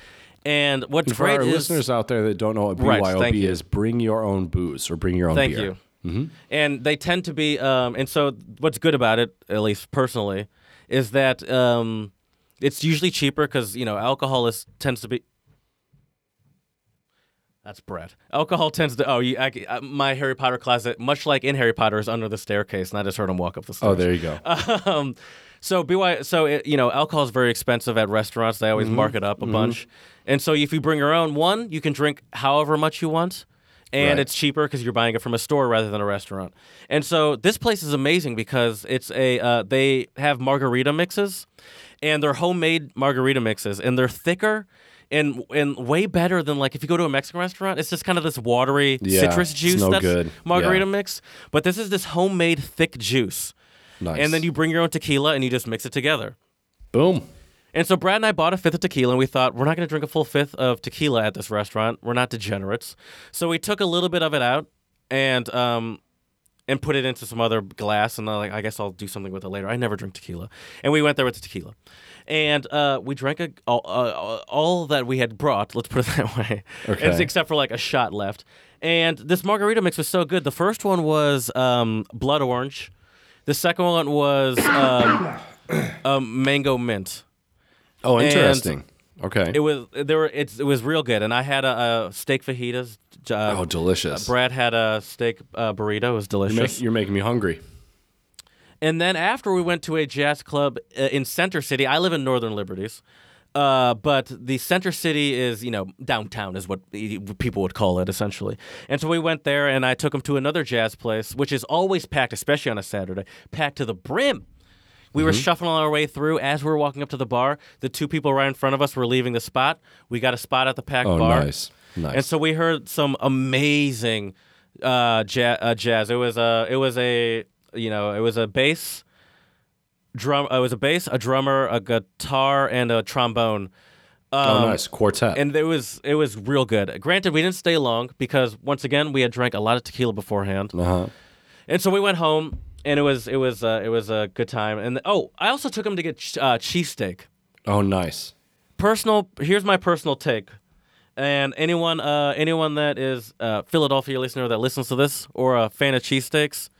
and what's For great our is listeners out there that don't know what Right, BYOB thank you. is, bring your own booze or bring your own Thank beer. you. Mm-hmm. And they tend to be, um, and so what's good about it, at least personally, is that um, it's usually cheaper because you know alcohol is tends to be. That's Brett. Alcohol tends to. Oh, you, I, my Harry Potter closet, much like in Harry Potter, is under the staircase, and I just heard him walk up the stairs. Oh, there you go. um, so BY, so it, you know, alcohol is very expensive at restaurants. They always mark it up a bunch, and so if you bring your own, one you can drink however much you want, and Right. it's cheaper because you're buying it from a store rather than a restaurant. And so this place is amazing because it's a uh, they have margarita mixes, and they're homemade margarita mixes, and they're thicker. And, and way better than like if you go to a Mexican restaurant, it's just kind of this watery Yeah, citrus juice no that's good. margarita Yeah. mix. But this is this homemade thick juice Nice. And then you bring your own tequila and you just mix it together. Boom. And so Brad and I bought a fifth of tequila, and we thought we're not going to drink a full fifth of tequila at this restaurant. We're not degenerates. So we took a little bit of it out and um and put it into some other glass, and I'm like, I guess I'll do something with it later. I never drink tequila, and we went there with the tequila, and uh, we drank a, all, uh, all that we had brought. Let's put it that way, Okay. It's- except for like a shot left. And this margarita mix was so good. The first one was um, blood orange. The second one was um, um, mango mint. Oh, And interesting. okay. It was there were it's it was real good, and I had a, a steak fajitas. Uh, oh, delicious. Brad had a steak uh, burrito. It was You're, delicious. make- you're making me hungry. And then after we went to a jazz club uh, in Center City. I live in Northern Liberties, uh, but the Center City is you know downtown is what people would call it essentially. And so we went there, and I took him to another jazz place, which is always packed, especially on a Saturday, packed to the brim. We were shuffling our way through as we were walking up to the bar. The two people right in front of us were leaving the spot. We got a spot at the packed Oh, bar. nice. Nice. And so we heard some amazing uh, ja- uh, jazz. It was a, it was a, you know, it was a bass, drum. It was a bass, a drummer, a guitar, and a trombone. oh, Um, nice. Quartet. And it was it was real good. Granted, we didn't stay long because once again we had drank a lot of tequila beforehand, uh-huh. and so we went home. And it was it was uh, it was a good time. And oh, I also took him to get ch- uh, cheesesteak Oh, nice. personal here's my personal take and anyone uh anyone that is a philadelphia listener that listens to this or a fan of cheesesteaks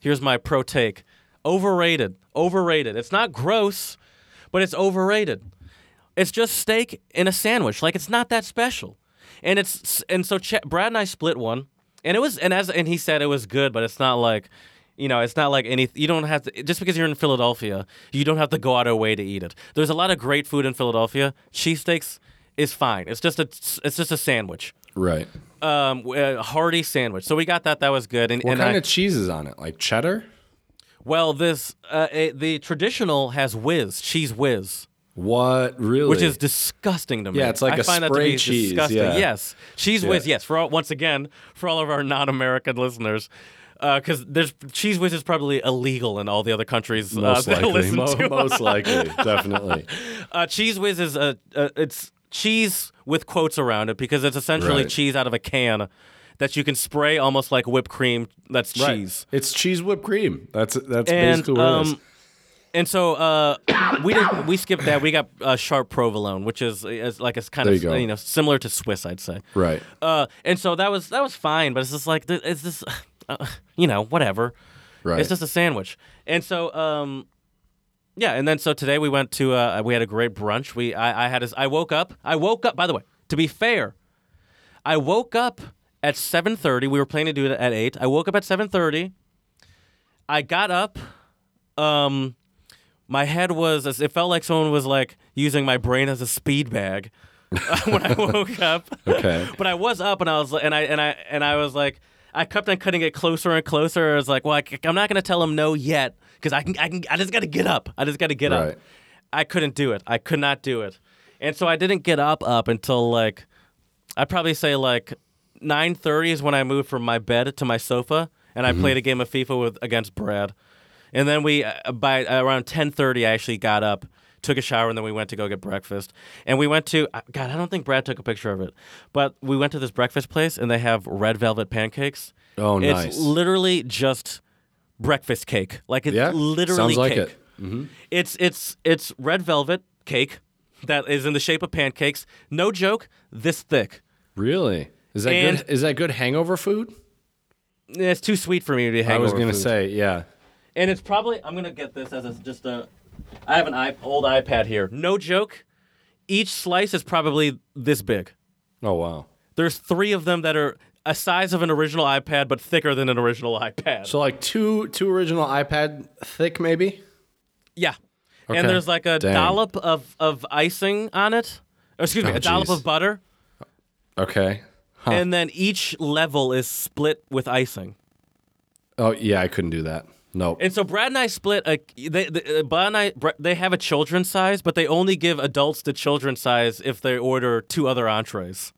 here's my pro take overrated overrated it's not gross but it's overrated it's just steak in a sandwich like it's not that special and it's and so Ch- brad and i split one and it was and as and he said it was good but it's not like you know, it's not like any. You don't have to just because you're in Philadelphia, you don't have to go out of your way to eat it. There's a lot of great food in Philadelphia. Cheesesteaks is fine. It's just a it's just a sandwich, Right. Um, a hearty sandwich. So we got that. That was good. And, What and kind I, of cheese is on it? Like cheddar? well, this uh, eh, the traditional has whiz cheese whiz. What really? Which is disgusting to me. Yeah, it's like I a find that to spray be cheese, Disgusting. yeah. Yes, cheese whiz. Yes, for all, once again, for all of our non-American listeners, because there's cheese whiz is probably illegal in all the other countries uh, most likely. Mo- most likely, definitely. Uh, cheese whiz is a, a it's cheese with quotes around it because it's essentially Right. cheese out of a can that you can spray almost like whipped cream. That's cheese. It's cheese whipped cream. That's that's And basically what it is. um, and so uh, we did we skipped that. We got uh, sharp provolone, which is, is like it's kind There of you you know similar to Swiss, I'd say. Right. Uh, and so that was that was fine, but it's just like it's just uh, you know whatever. Right. It's just a sandwich. And so um, yeah, and then so today we went to uh, we had a great brunch. We I, I had a, I woke up. I woke up. By the way, to be fair, I woke up at seven thirty. We were planning to do it at eight. I woke up at seven thirty. I got up. Um, my head was. It felt like someone was like using my brain as a speed bag when I woke up. Okay. but I was up and I was and I and I and I was like. I kept on cutting it closer and closer. I was like, "Well, I, am not gonna tell him no yet because I can, I can, I just gotta get up. I just gotta get Right. up." I couldn't do it. I could not do it, and so I didn't get up up until like, I'd probably say like, nine thirty is when I moved from my bed to my sofa, and I played a game of FIFA with against Brad, and then we uh, by around ten thirty I actually got up. Took a shower and then we went to go get breakfast. And we went to uh, God, I don't think Brad took a picture of it, but we went to this breakfast place and they have red velvet pancakes. Oh, It's nice. literally just breakfast cake. Like it's Yeah, literally sounds like cake. it. Mm-hmm. It's it's it's red velvet cake that is in the shape of pancakes. No joke, this thick. Really? Is that And- good? Is that good hangover food? It's too sweet for me to be I was gonna food. say, yeah. and it's probably I'm gonna get this as a, just a. I have an iP- old iPad here. No joke, each slice is probably this big. Oh wow. There's three of them that are a size of an original iPad, but thicker than an original iPad. So like two two original iPad thick, maybe. yeah, Okay. and there's like a Dang. dollop of of icing on it. Or excuse me, Oh, a dollop jeez. of butter, Okay. Huh. and then each level is split with icing. oh yeah, I couldn't do that. Nope. And so Brad and I split a. They, they, uh, Brad and I, they have a children's size, but they only give adults the children's size if they order two other entrees.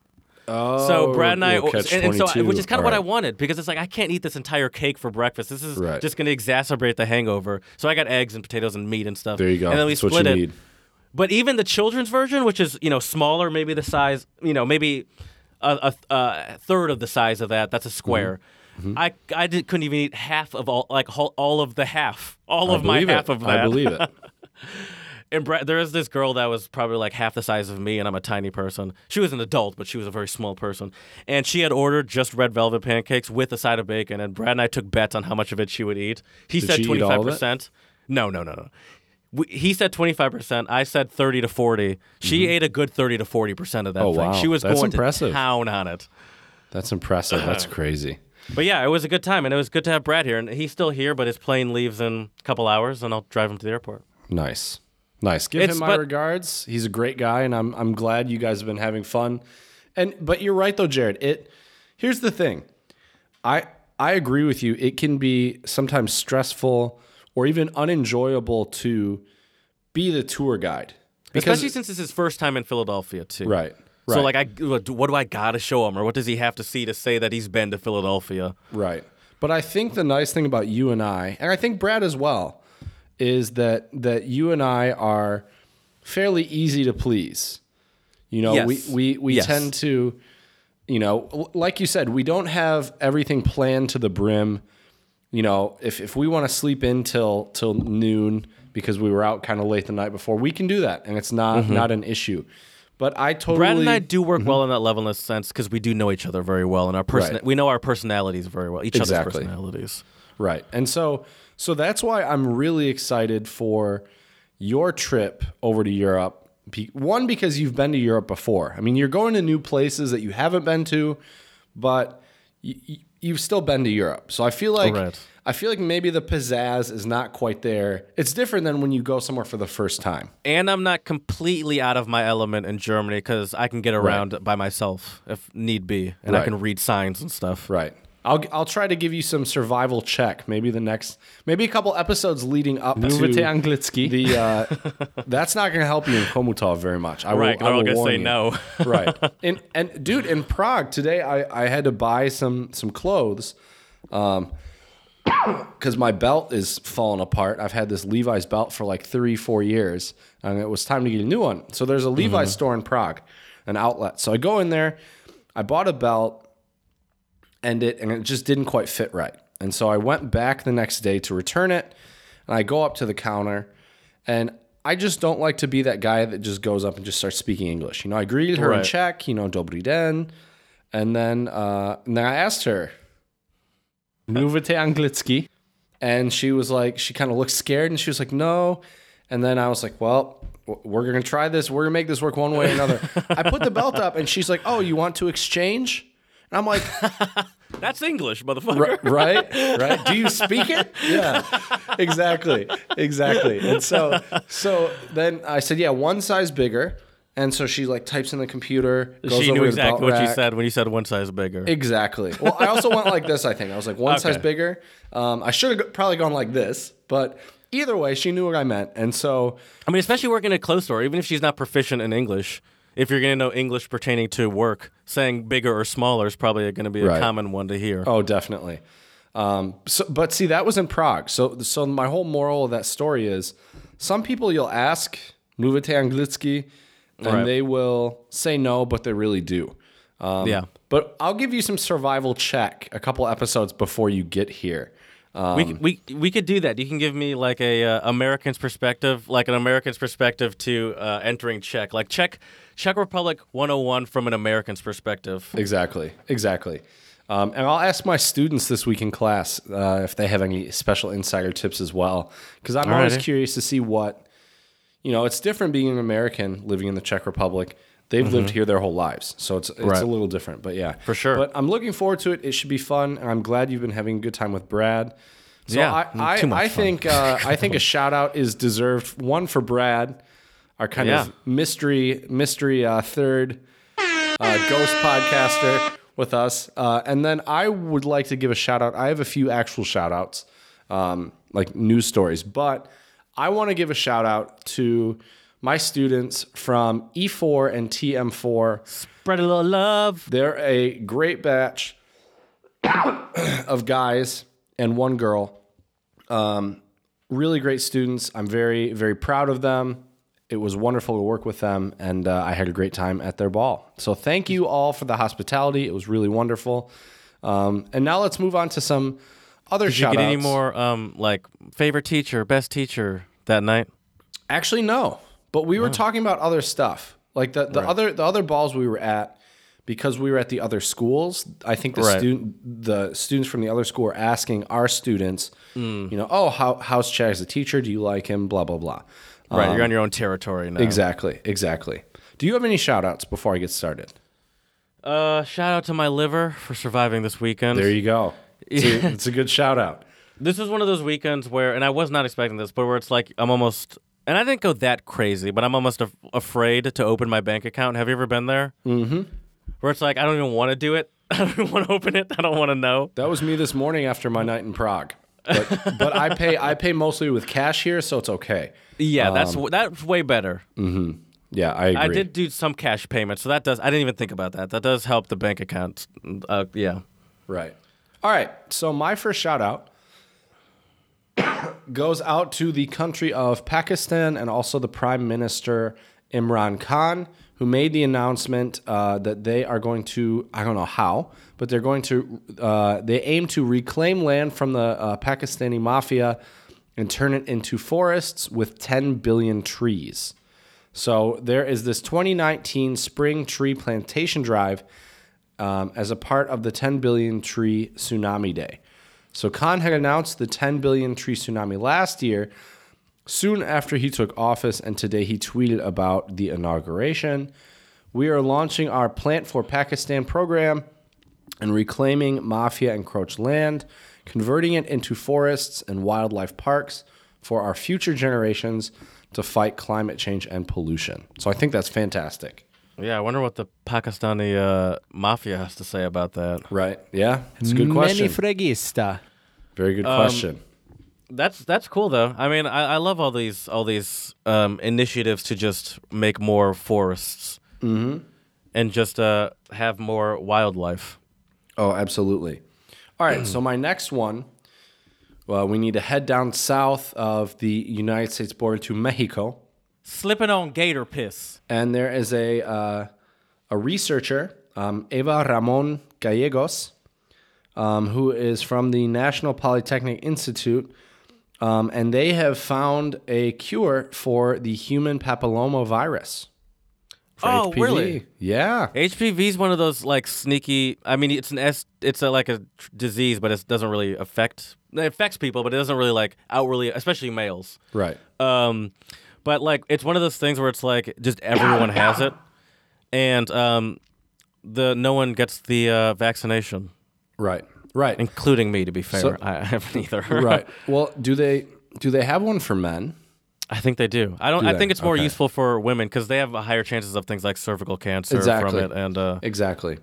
So Brad and I, and, and so 22. which is kind of what I wanted because it's like I can't eat this entire cake for breakfast. This is Right. just going to exacerbate the hangover. So I got eggs and potatoes and meat and stuff. There you go. And then we That's split it. need. But even the children's version, which is you know smaller, maybe the size, you know, maybe a, a, a third of the size of that. That's a square. Mm-hmm. I I did, couldn't even eat half of all like whole, all of the half, all I of my half it. of that. I believe it. And Brad, there is this girl that was probably like half the size of me, and I'm a tiny person. She was an adult, but she was a very small person. And she had ordered just red velvet pancakes with a side of bacon. And Brad and I took bets on how much of it she would eat. He Did said she eat all of it? 25%. No, no, no, no. We, he said 25%. I said 30 to 40. She ate a good 30 to 40% of that Mm-hmm. Oh, thing. wow. She was That's going impressive. to town on it. That's impressive. That's crazy. But yeah, it was a good time. And it was good to have Brad here. And he's still here, but his plane leaves in a couple hours, and I'll drive him to the airport. Nice. Nice. Give It's- him my but- regards. He's a great guy and I'm I'm glad you guys have been having fun. And but you're right though, Jared. It here's the thing. I I agree with you. It can be sometimes stressful or even unenjoyable to be the tour guide. Especially since it's his first time in Philadelphia, too. right. Right. So like I what do I gotta show him or what does he have to see to say that he's been to Philadelphia? Right. But I think the nice thing about you and I, and I think Brad as well, is that that you and I are fairly easy to please. You know, Yes. we we, we Yes. tend to, you know, like you said, we don't have everything planned to the brim. You know, if if we want to sleep in till till noon because we were out kind of late the night before, we can do that, and it's not not an issue. But I totally Mm-hmm. Brad and I do work well in that level in a sense because we do know each other very well and our person Right. we know our personalities very well, each Exactly. other's personalities. Right. And so so that's why I'm really excited for your trip over to Europe. One because you've been to Europe before. I mean, you're going to new places that you haven't been to, but y- y- you've still been to Europe. So I feel like Correct. I feel like maybe the pizzazz is not quite there. It's different than when you go somewhere for the first time. And I'm not completely out of my element in Germany because I can get around by myself if need be, and I can read signs and stuff. Right. I'll, I'll try to give you some survival check. Maybe the next, maybe a couple episodes leading up to anglicky. the. Uh, that's not going to help you in Chomutov very much. I will, I will gonna say you. no. right. And and dude, in Prague today, I I had to buy some some clothes, um, because my belt is falling apart. I've had this Levi's belt for like three four years, and it was time to get a new one. So there's a Levi's store in Prague, an outlet. So I go in there, I bought a belt, and it and it just didn't quite fit right. And so I went back the next day to return it, and I go up to the counter, and I just don't like to be that guy that just goes up and just starts speaking English. You know, I greeted her in Czech, you know, Dobrý den, and then uh, and then I asked her, Mluvite anglicky. and she was like, she kind of looked scared, and she was like, no. And then I was like, well, we're gonna try this. We're gonna make this work one way or another. I put the belt up, and she's like, oh, you want to exchange? And I'm like, That's English, motherfucker. right, right. Do you speak it? Yeah, exactly, exactly. And so, so then I said, yeah, one size bigger. And so she like types in the computer. Goes She over knew to the belt exactly what you rack. said when you said one size bigger. Exactly. Well, I also went like this. I think I was like one size Okay. bigger. Um, I should have probably gone like this, but either way, she knew what I meant. And so, I mean, especially working at a clothes store, even if she's not proficient in English, if you're going to know English pertaining to work, saying bigger or smaller is probably going to be a Right. common one to hear. oh, definitely. Um, so, but see, that was in Prague. So, so my whole moral of that story is, some people you'll ask "Mluvite anglicky," and Right. they will say no, but they really do. Um, Yeah. But I'll give you some survival check a couple episodes before you get here. Um, we, we we could do that. You can give me like a uh, American's perspective, like an American's perspective to uh, entering Czech, like Czech Czech Republic 101 from an American's perspective. Exactly, exactly. Um, and I'll ask my students this week in class uh, if they have any special insider tips as well, because I'm always curious to see what, you know, it's different being an American living in the Czech Republic. They've lived here their whole lives, so it's it's Mm-hmm. Right. a little different. But yeah, For sure. But I'm looking forward to it. It should be fun, and I'm glad you've been having a good time with Brad. So Yeah, I I, too much I fun. think uh, I think a shout out is deserved. One for Brad, our kind Yeah. of mystery mystery uh, third uh, ghost podcaster with us. Uh, and then I would like to give a shout out. I have a few actual shout outs, um, like news stories, but I want to give a shout out to my students from E4 and TM4. Spread a little love. They're a great batch of guys and one girl. Um, really great students. I'm very, very proud of them. It was wonderful to work with them, and uh, I had a great time at their ball. So, thank you all for the hospitality. It was really wonderful. Um, and now let's move on to some other Did you get any more um like favorite teacher, best teacher that night? Actually, no. But we were talking about other stuff. Like the, the other the other balls we were at, because we were at the other schools. I think the Right. student the students from the other school were asking our students, Mm. you know, oh, how how's Chad as a teacher? Do you like him? Blah blah blah. Right, Um, you're on your own territory now. Exactly, exactly. Do you have any shout outs before I get started? Uh, shout out to my liver for surviving this weekend. There you go. It's, a, it's a good shout out. this is one of those weekends where, and I was not expecting this, but where it's like I'm almost, and I didn't go that crazy, but I'm almost af- afraid to open my bank account. Have you ever been there? Mm-hmm. Where it's like I don't even want to do it. I don't even want to open it. I don't want to know. That was me this morning after my night in Prague. But, but I pay I pay mostly with cash here, so it's okay. Yeah, that's that's way better. Yeah, I agree. I did do some cash payments, so that does. I didn't even think about that. That does help the bank account. Uh, yeah. Right. All right. So my first shout out goes out to the country of Pakistan and also the Prime Minister Imran Khan, who made the announcement uh, that they are going to, I don't know how, but they're going to, uh, they aim to reclaim land from the uh, Pakistani mafia and turn it into forests with 10 billion trees. So there is this 2019 spring tree plantation drive um, as a part of the 10 billion tree tsunami day. So Khan had announced the 10 billion tree tsunami last year, soon after he took office, and today he tweeted about the inauguration. We are launching our Plant for Pakistan program and reclaiming mafia encroached land, converting it into forests and wildlife parks for our future generations to fight climate change and pollution. So I think that's fantastic. Yeah, I wonder what the Pakistani uh, mafia has to say about that. Right? Yeah, it's a good question. Fregista. Very good question. That's that's cool though. I mean, I, I love all these all these um, initiatives to just make more forests and just uh, have more wildlife. Oh, absolutely. All right, so my next one, well, we need to head down south of the United States border to Mexico, Slipping on gator piss. and there is a uh, a researcher, um, Eva Ramon Gallegos, um, who is from the National Polytechnic Institute, um, and they have found a cure for the human papilloma virus. for Oh, HPV. really? Yeah. HPV is one of those like sneaky. I mean, it's an S. It's a, like a tr- disease, but it doesn't really affect. It affects people, but it doesn't really like outwardly, especially males. Right. Um, but like it's one of those things where it's like just everyone has it, and um, the no one gets the uh, vaccination, Right. Right. including me. To be fair, So- I, haven't either. right. Well, do they do they have one for men? I think they do. I don't. Do I think it's more Okay. useful for women because they have higher chances of things like cervical cancer Exactly. from it, and uh, Exactly.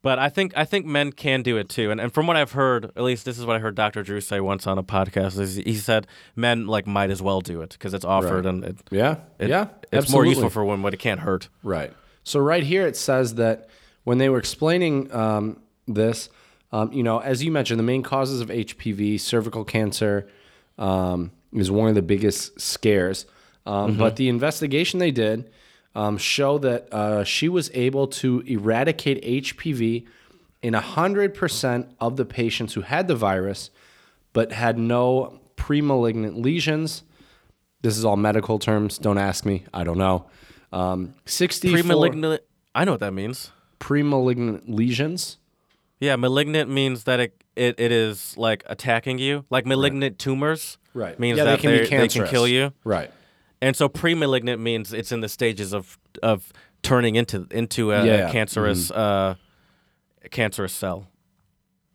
But I think I think men can do it too, and and from what I've heard, at least this is what I heard Dr. Drew say once on a podcast. Is he said men like might as well do it because it's offered Right. and it, Yeah. it- yeah. it's more useful for women, but it can't hurt. Right. So right here it says that when they were explaining um, this, um, you know, as you mentioned, the main causes of HPV, cervical cancer, um, is one of the biggest scares. Um, But the investigation they did um, show that uh, she was able to eradicate HPV in hundred percent of the patients who had the virus, but had no pre-malignant lesions. This is all medical terms. Don't ask me. I don't know. Um, 64 Pre-malignant. I know what that means. pre-malignant lesions. Yeah, malignant means that it it, it is like attacking you. Like malignant tumors. Right. Means Yeah, they that can be they they can kill you. Right. And so pre-malignant means it's in the stages of of turning into into a, Yeah, a cancerous uh, a cancerous cell.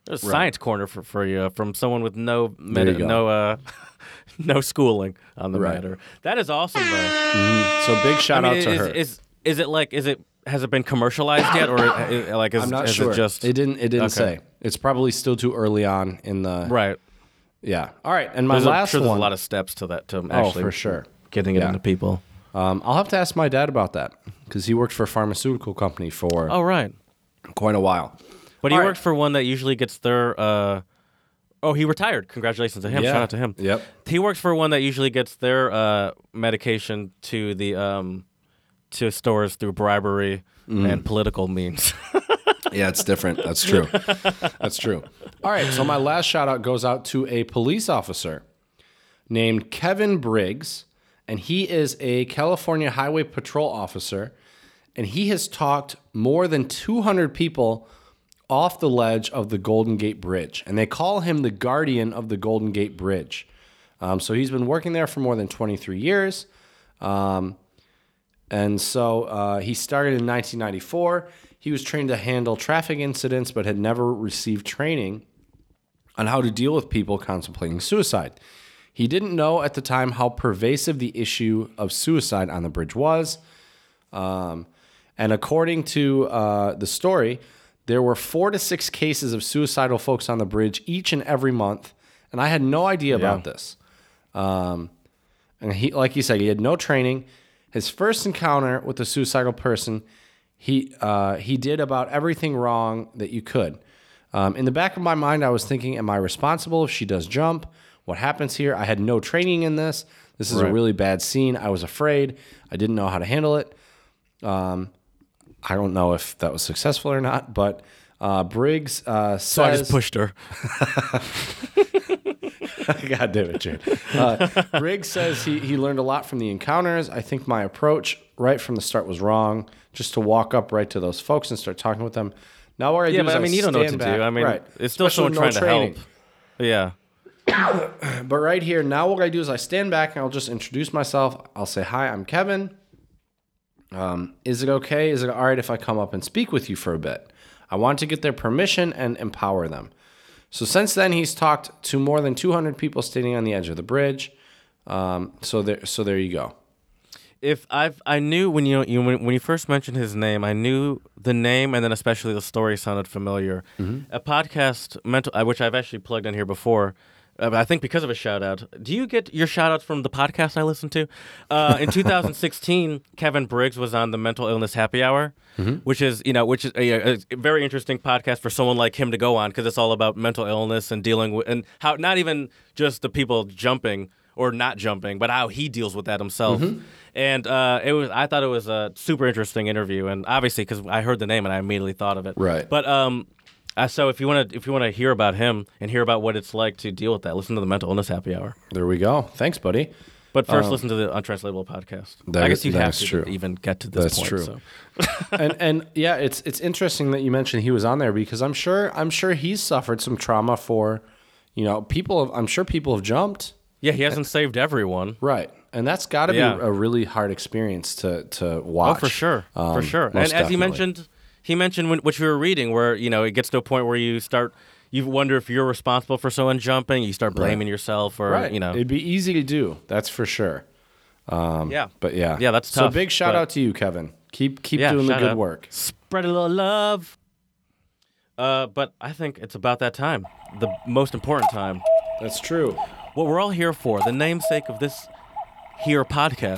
There's a science corner for, for you from someone with no med- no uh, no schooling on the Right. matter. That is awesome though. So big shout I mean, out to is, her. is is it like is it has it been commercialized yet or uh, like is, I'm not is sure. it just it didn't. It didn't Okay. say. It's probably still too early on in the. right? Yeah. All right. And my There's, a, last sure there's one. a lot of steps to that to actually oh, actually for sure. getting it Yeah. into people. Um, I'll have to ask my dad about that because he worked for a pharmaceutical company for Oh, right. quite a while. But he All right. works for one that usually gets their. Uh, oh, he retired. Congratulations to him. Shout out to him. Yep. He works for one that usually gets their uh, medication to the um, to stores through bribery Mm. and political means. Yeah, it's different. That's true. That's true. All right. So my last shout out goes out to a police officer named Kevin Briggs, and he is a California Highway Patrol officer, and he has talked more than 200 people off the ledge of the Golden Gate Bridge, and they call him the guardian of the Golden Gate Bridge. Um, so he's been working there for more than 23 years. Um, and so uh, he started in 1994. He was trained to handle traffic incidents, but had never received training on how to deal with people contemplating suicide. He didn't know at the time how pervasive the issue of suicide on the bridge was. Um, and according to uh, the story, there were four to six cases of suicidal folks on the bridge each and every month. And I had no idea about this. Um, and he, like you said, he had no training. His first encounter with a suicidal person, he uh, he did about everything wrong that you could. Um, in the back of my mind, I was thinking, am I responsible if she does jump? What happens here? I had no training in this. This is a really bad scene. I was afraid. I didn't know how to handle it. Um, I don't know if that was successful or not, but uh, Briggs uh, says, so I just pushed her. God damn it, Jared. Uh, Briggs says he, he learned a lot from the encounters. I think my approach right from the start was wrong, just to walk up right to those folks and start talking with them. Now, what I Yeah, do but is I mean, you don't know what to back- do. I mean, right. it's still Especially someone no trying to help. Yeah. But right here, now what I do is I stand back and I'll just introduce myself. I'll say, Hi, I'm Kevin. Um, is it okay? Is it all right if I come up and speak with you for a bit? I want to get their permission and empower them. So since then, he's talked to more than 200 people standing on the edge of the bridge. Um, so there, so there you go. if I've I knew when you you when, when you first mentioned his name, I knew the name and then especially the story sounded familiar. A podcast mental, uh, which I've actually plugged in here before. Uh, I think because of a shout out. Do you get your shout outs from the podcast I listen to? Uh, in 2016, Kevin Briggs was on the Mental Illness Happy Hour, which is you know which is a, a very interesting podcast for someone like him to go on because it's all about mental illness and dealing with and how not even just the people jumping or not jumping, but how he deals with that himself. And uh, it was I thought it was a super interesting interview, and obviously because I heard the name and I immediately thought of it. Right. But um, uh, so if you want to if you want to hear about him and hear about what it's like to deal with that, listen to the Mental Illness Happy Hour. There we go. Thanks, buddy. But first, listen to the Untranslatable podcast. that I guess you have to true. even get to this That's point. true. So. and and yeah, it's it's interesting that you mentioned he was on there because I'm sure I'm sure he's suffered some trauma for, you know, people. Have, I'm sure people have jumped. Yeah, he hasn't saved everyone. Right. And that's got to Yeah. be a really hard experience to to watch. Oh, for sure, for Um, sure. And as he definitely. mentioned, he mentioned when, what you were reading, where you know it gets to a point where you start, you wonder if you're responsible for someone jumping. You start blaming yourself, or right? you know, it'd be easy to do. That's for sure. yeah. But yeah, Yeah, that's tough, so. Big shout but- out to you, Kevin. Keep keep Yeah, doing the good out. work. Spread a little love. Uh, but I think it's about that time, the most important time. That's true. What we're all here for, the namesake of this here podcast.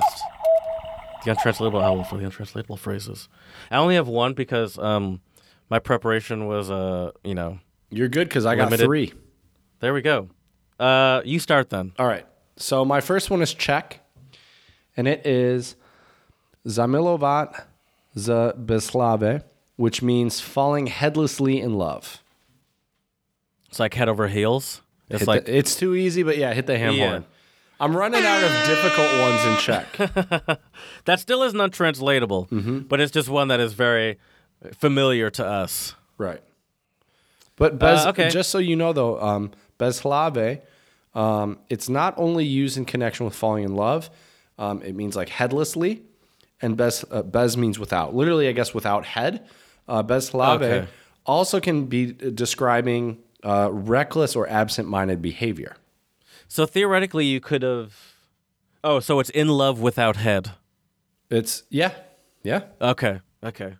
The untranslatable owl for the untranslatable phrases. I only have one because um, my preparation was, uh, you know, You're good because I got Limited. three. there we go. Uh, you start then. All right. So my first one is Czech, and it is Zamilovat z bezhlavě, which means falling headlessly in love. It's like head over heels. It's Hit like the- it's too easy, but yeah, hit the ham Yeah. horn. I'm running out of difficult ones in Czech. that still isn't untranslatable, Mm-hmm. but it's just one that is very familiar to us. Right. But Bez, Uh, okay. just so you know, though, um, bezhlavě, um, it's not only used in connection with falling in love. Um, it means like headlessly, and Bez, uh, Bez means without. Literally, I guess without head. Uh, bezhlavě Okay. also can be describing uh, reckless or absent-minded behavior. So theoretically, you could have. Oh, so it's in love without head. It's yeah, yeah. Okay. Okay.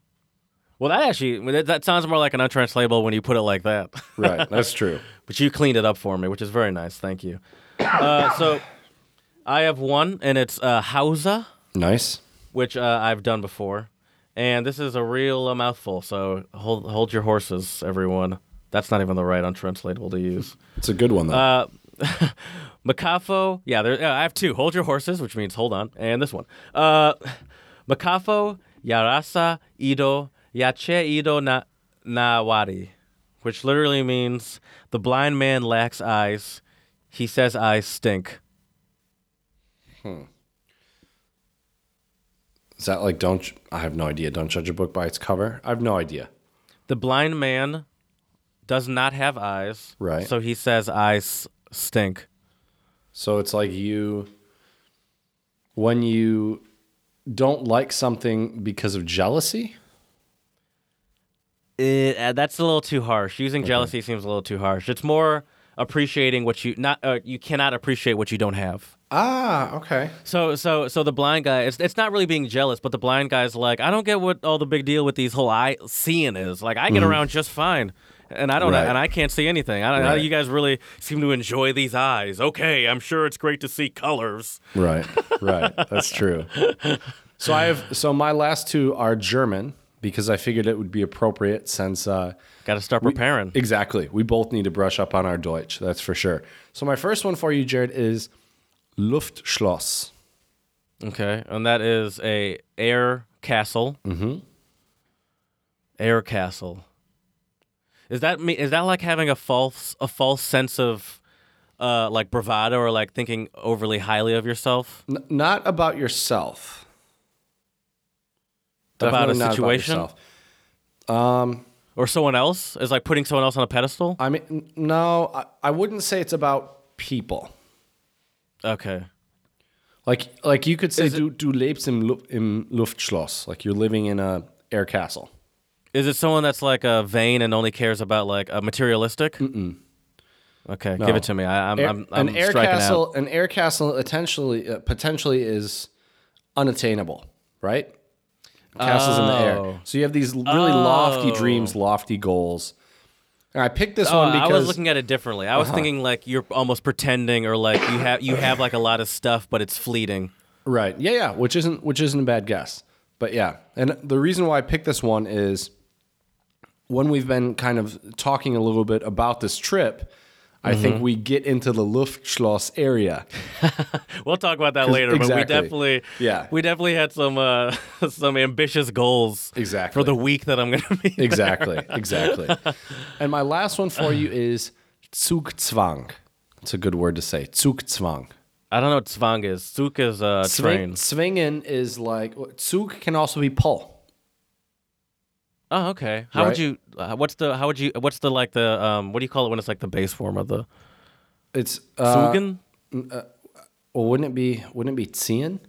Well, that actually that, that sounds more like an untranslatable when you put it like that. Right, that's true. but you cleaned it up for me, which is very nice. Thank you. Uh, so I have one, and it's uh, Hausa. Nice. which uh, I've done before, and this is a real uh, mouthful. So hold hold your horses, everyone. That's not even the right untranslatable to use. It's a good one though. Makafo, yeah, there. Uh, I have two. Hold your horses, which means hold on, and this one. Uh, Makafo yarasa ido yache ido na nawari, which literally means the blind man lacks eyes. He says eyes stink. Hmm. Is that like don't? I have no idea. Don't judge a book by its cover. I have no idea. The blind man does not have eyes, Right. So he says eyes stink. So it's like you, when you don't like something because of jealousy. It, uh, that's a little too harsh. Using jealousy seems a little too harsh. It's more appreciating what you not. Uh, you cannot appreciate what you don't have. Ah, okay. So so so the blind guy. It's it's not really being jealous, but the blind guy's like, I don't get what all the big deal with these whole eye seeing is. Like I get around just fine. And I don't, Right. and I can't see anything. I don't know. Right. You guys really seem to enjoy these eyes. Okay, I'm sure it's great to see colors. Right, right. That's true. So I have. So my last two are German because I figured it would be appropriate since. Uh, Got to start preparing. exactly, we both need to brush up on our Deutsch. That's for sure. So my first one for you, Jared, is Luftschloss. Okay, and that is a air castle. Mm-hmm. Air castle. Is that me? Is that like having a false a false sense of, uh, like bravado or like thinking overly highly of yourself? N- not about yourself. About a not situation? yourself. Um, or someone else is like putting someone else on a pedestal. I mean, no, I, I wouldn't say it's about people. Okay. Like, like you could say, du, du lebst im, Lu- im Luftschloss. Like you're living in a air castle. Is it someone that's like a vain and only cares about like a materialistic? Mm-mm. Okay, give it to me. I, I'm, Air- I'm, I'm an air striking castle, an air castle, potentially, uh, potentially is unattainable, right? Castles in the air. Oh. So you have these really lofty Oh. dreams, lofty goals. And I picked this Oh, one because I was looking at it differently. I was thinking like you're almost pretending, or like you have you have like a lot of stuff, but it's fleeting. Right. Yeah, yeah. Which isn't which isn't a bad guess. But yeah. And the reason why I picked this one is when we've been kind of talking a little bit about this trip, I Mm-hmm. think we get into the Luftschloss area. We'll talk about that later. But we definitely, Yeah. we definitely had some uh, some ambitious goals. Exactly. for the week that I'm going to be. there. Exactly. exactly. And my last one for you is Zugzwang. It's a good word to say. Zugzwang. I don't know what Zwang is. Zug is a uh, train. Swing, zwingen is like Zug can also be pull. Oh, okay. How would you? Uh, what's the? How would you? What's the like the? Um, what do you call it when it's like the base form of the It's uh, Zugen? well, wouldn't it be wouldn't it be ziehen?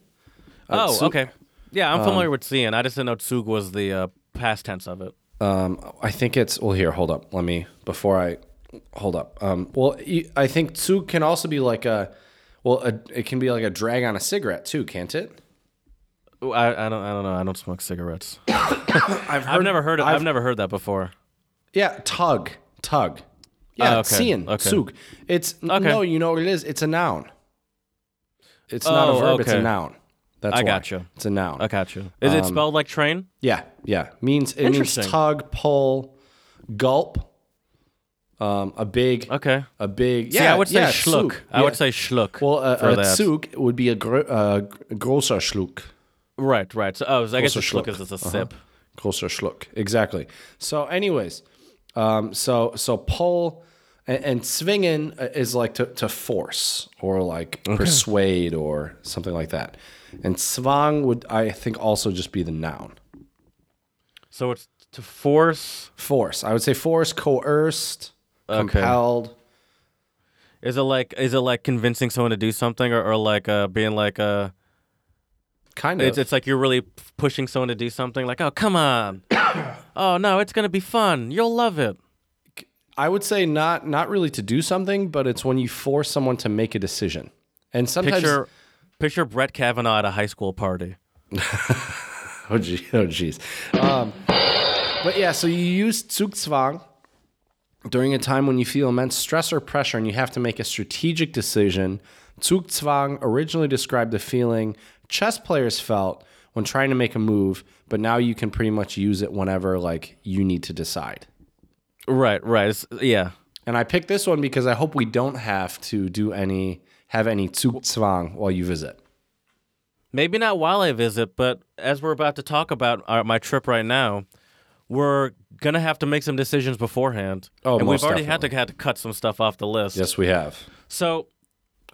Uh, oh, Zug- okay. Yeah, I'm familiar with ziehen. I just didn't know Zug was the uh, past tense of it. Um, I think it's well. Here, hold up. Let me before I hold up. Um, well, I think Zug can also be like a well, a, it can be like a drag on a cigarette too, can't it? Ooh, I, I don't I don't know. I don't smoke cigarettes. I've, I've never heard. Of, I've- I've never heard that before. Yeah, tug, tug. Yeah, Oh, it's okay, ziehen, okay. Zug. It's Okay. no, you know what it is. It's a noun. It's not a Oh, verb. It's a noun. That's I why. gotcha. It's a noun. I got you. Is it spelled like train? Yeah, yeah. Means it means tug, pull, gulp. Um, a big, Okay. a big. See, yeah, I would say yeah, schluck. Zug. I would say schluck. Well, uh, for a that. Zug would be a gro- uh, großer Schluck. Right, right. So, oh, so I guess a schluck is just a Uh-huh. sip. Großer Schluck. Exactly. So, anyways, um, so so pull and, and uh, is like to, to force or like persuade or something like that. And zwang would I think also just be the noun. So it's to force. Force. I would say force, coerced, Okay. compelled. Is it like is it like convincing someone to do something, or, or like uh, being like uh, Kind of. it's it's like you're really pushing someone to do something. Like, oh come on, oh no, it's gonna be fun. You'll love it. I would say not not really to do something, but it's when you force someone to make a decision. And sometimes Picture picture Brett Kavanaugh at a high school party. Oh gee, oh jeez. Um, but yeah, so you use Zugzwang during a time when you feel immense stress or pressure and you have to make a strategic decision. Zugzwang originally described the feeling chess players felt when trying to make a move, but now you can pretty much use it whenever like you need to decide. Right, right. It's, yeah. And I picked this one because I hope we don't have to do any have any Zugzwang while you visit. Maybe not while I visit, but as we're about to talk about our, my trip right now, we're gonna have to make some decisions beforehand. Oh, and we've already had to had to cut some stuff off the list. Yes, we have. So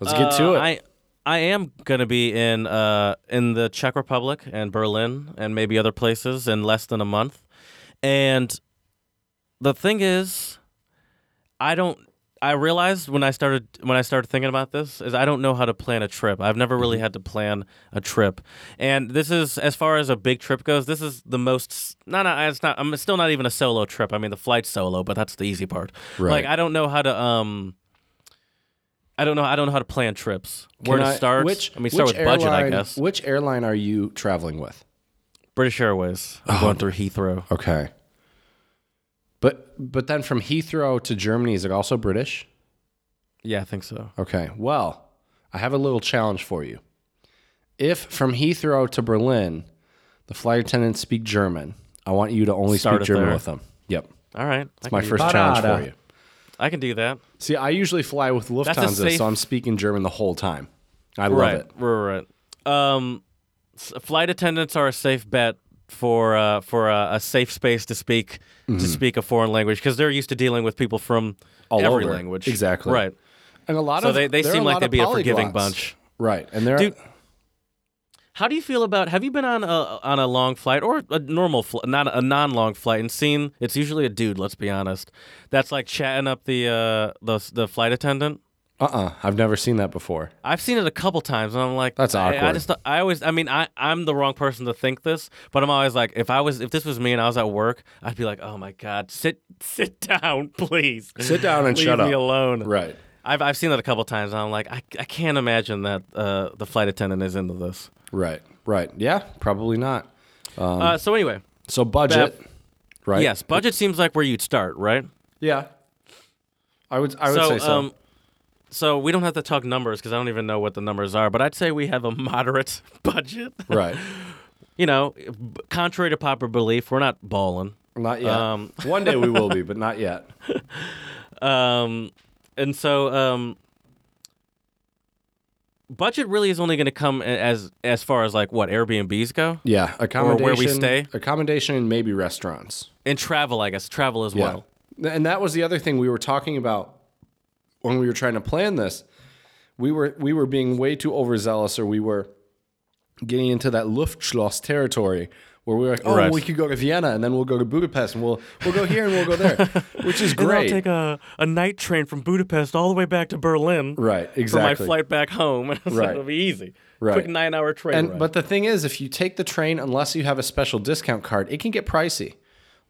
Let's get to uh, it. I I am gonna be in uh in the Czech Republic and Berlin and maybe other places in less than a month. And the thing is, I don't. I realized when I started when I started thinking about this is I don't know how to plan a trip. I've never really Mm-hmm. had to plan a trip, and this is as far as a big trip goes. This is the most. No, no, it's not. I'm still not even a solo trip. I mean, the flight's solo, but that's the easy part. Right. Like I don't know how to um. I don't know. I don't know how to plan trips. Where Can to I- start? Which, I mean, start which with budget, I airline- guess. Which airline are you traveling with? British Airways. I'm Oh. going through Heathrow. Okay. But but then from Heathrow to Germany is it also British? Yeah, I think so. Okay. Well, I have a little challenge for you. If from Heathrow to Berlin, the flight attendants speak German, I want you to only Start speak German there. with them. Yep. All right, I It's my can do first that. challenge Parada. for you. I can do that. See, I usually fly with Lufthansa, safe- so I'm speaking German the whole time. I love right, it. Right, right. Um, s- flight attendants are a safe bet for uh, for a, a safe space to speak to speak a foreign language because they're used to dealing with people from Mm-hmm. All every over. language. Exactly. Right. And a lot So of they, they seem like they'd be a forgiving bunch. Right. And they're Dude, How do you feel about? Have you been on a on a long flight or a normal flight, not a non long flight, and seen? It's usually a dude. Let's be honest. That's like chatting up the uh the the flight attendant. uh-uh. I've never seen that before. I've seen it a couple times, and I'm like, That's I, I just, I always, I mean, I, I'm the wrong person to think this, but I'm always like, if I was, if this was me and I was at work, I'd be like, oh my god, sit, sit down, please, Sit down and leave shut me up. alone. Right. I've, I've seen that a couple times, and I'm like, I, I can't imagine that uh, the flight attendant is into this. Right. Right. Yeah, probably not. uh, so anyway, So budget, right? yes, budget seems like where you'd start, right? Yeah. I would I would so, say so. Um, so we don't have to talk numbers because I don't even know what the numbers are, but I'd say we have a moderate budget. right. you know, b- contrary to popular belief, we're not balling. Not yet. Um, One day we will be, but not yet. Um, and so, um, budget really is only going to come as as far as like what Airbnbs go Yeah, accommodation, where we stay? accommodation, and maybe restaurants. and travel. I guess travel as well. Yeah. And that was the other thing we were talking about when we were trying to plan this. We were we were being way too overzealous, or we were getting into that Luftschloss territory where we were like, oh, Right. we could go to Vienna and then we'll go to Budapest and we'll we'll go here and we'll go there, which is great. And I'll great. take a, a night train from Budapest all the way back to Berlin right, exactly. for exactly. my flight back home. so Right. it'll be easy. Right. Quick nine hour train And ride. but the thing is, if you take the train, unless you have a special discount card, it can get pricey.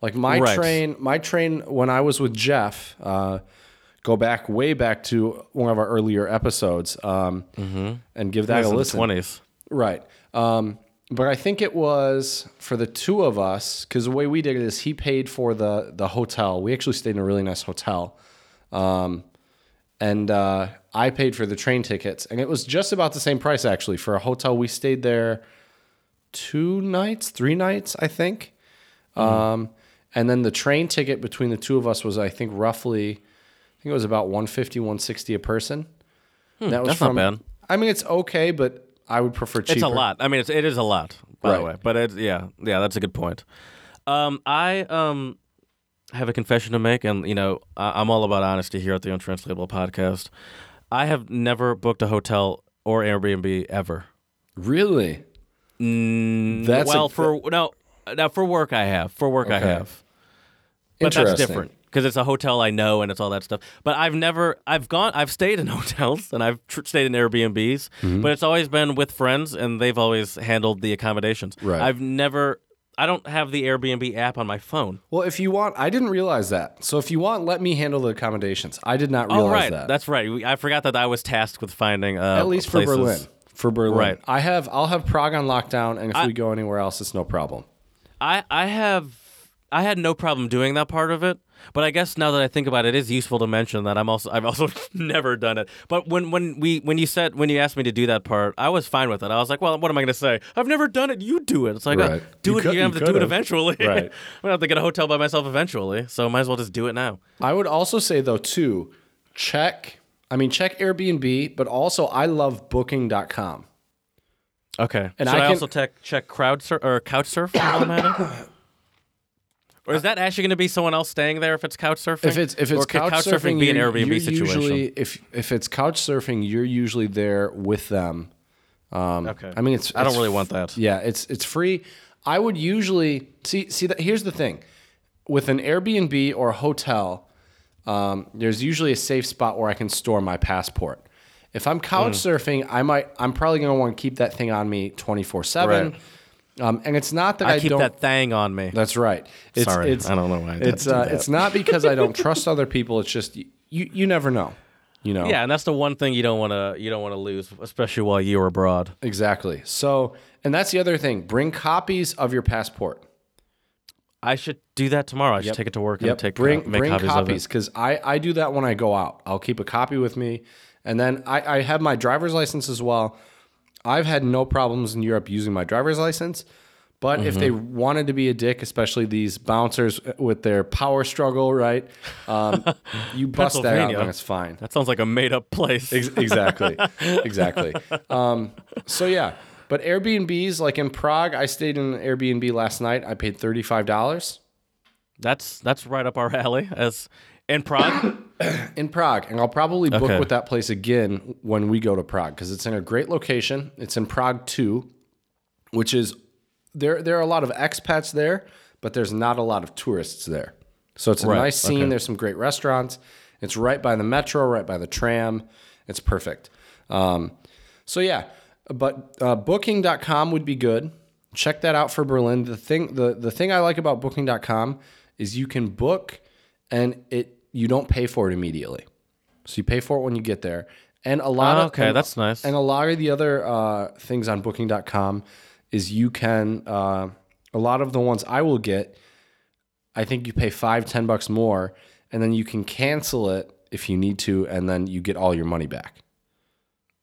Like my Right. train, my train when I was with Jeff, uh, go back way back to one of our earlier episodes, um, and give that a listen. 20s. Right. Um, but I think it was for the two of us because the way we did it is he paid for the the hotel. We actually stayed in a really nice hotel, um, and uh, I paid for the train tickets, and it was just about the same price actually for a hotel. We stayed there two nights, three nights, I think. Um, and then the train ticket between the two of us was, I think, roughly, I think it was about 150, 160 a person. that was Hmm, that's not bad. I mean, it's okay, but I would prefer cheaper. It's a lot. I mean, it's, it is a lot, by the way. But it's yeah, yeah, that's a good point. Um, I um have a confession to make, and you know, I, I'm all about honesty here at the Untranslatable podcast. I have never booked a hotel or Airbnb ever. Really? Mm, That's well for no, now for work I have. For work I have. But that's Interesting. different because it's a hotel I know and it's all that stuff. But I've never, I've gone, I've stayed in hotels and I've tr- stayed in Airbnbs, Mm-hmm. but it's always been with friends and they've always handled the accommodations. Right. I've never, I don't have the Airbnb app on my phone. Well, if you want, I didn't realize that. So if you want, let me handle the accommodations. I did not realize Oh, right. that. That's right. I forgot that I was tasked with finding uh, At least places. for Berlin. For Berlin, Right. I have. I'll have Prague on lockdown, and if we go anywhere else, it's no problem. I I have I had no problem doing that part of it. But I guess now that I think about it, it is useful to mention that I'm also I've also never done it. But when when we when you said when you asked me to do that part, I was fine with it. I was like, well, what am I going to say? I've never done it. You do it. It's like, Right. do You it. could- you have you to do it eventually. Right. I'm gonna have to get a hotel by myself eventually. So might as well just do it now. I would also say though too, check. I mean, check Airbnb, but also I love Booking.com. Okay. And Should I I, can- also check check crowd sur- or couch surf while I'm at it? Or is that actually going to be someone else staying there if it's couch surfing? If it's if it's or could couch, surfing surfing, be an Airbnb you're situation? Usually, if if it's couch surfing, you're usually there with them. Um, Okay. I mean, it's. I don't it's really want that. Yeah, it's it's free. I would usually see see that. Here's the thing, with an Airbnb or a hotel, um, there's usually a safe spot where I can store my passport. If I'm couch Hmm. surfing, I might. I'm probably gonna want to keep that thing on me 24 seven. Right. Um, and it's not that I, I keep don't. that thing on me. That's right. It's, Sorry, it's, I don't know why I did It's do uh, that. it's not because I don't trust other people. It's just you you never know. You know. Yeah, and that's the one thing you don't want to you don't want to lose, especially while you're abroad. Exactly. So, and that's the other thing. Bring copies of your passport. I should do that tomorrow. I should take it to work and take bring uh, make bring copies, copies because I I do that when I go out. I'll keep a copy with me, and then I I have my driver's license as well. I've had no problems in Europe using my driver's license. But if they Mm-hmm. wanted to be a dick, especially these bouncers with their power struggle, right? Um, you bust that out, and it's fine. That sounds like a made up place. Ex- exactly exactly um, so yeah but airbnbs like in prague i stayed in an airbnb last night i paid $35 That's that's right up our alley. As in Prague. in prague and i'll probably book Okay. with that place again when we go to prague because it's in a great location. It's in prague 2 which is there there are a lot of expats there but there's not a lot of tourists there. So it's a Right, nice scene. okay. there's some great restaurants. It's right by the metro right by the tram. It's perfect. Um, so yeah but uh, booking.com would be good. Check that out for berlin. The thing the, the thing i like about booking.com is you can book and it you don't pay for it immediately so you pay for it when you get there and a lot Oh, of okay, and- that's nice. and a lot of the other uh, things on booking.com is you can uh, a lot of the ones i will get i think you pay five ten bucks more and then you can cancel it if you need to and then you get all your money back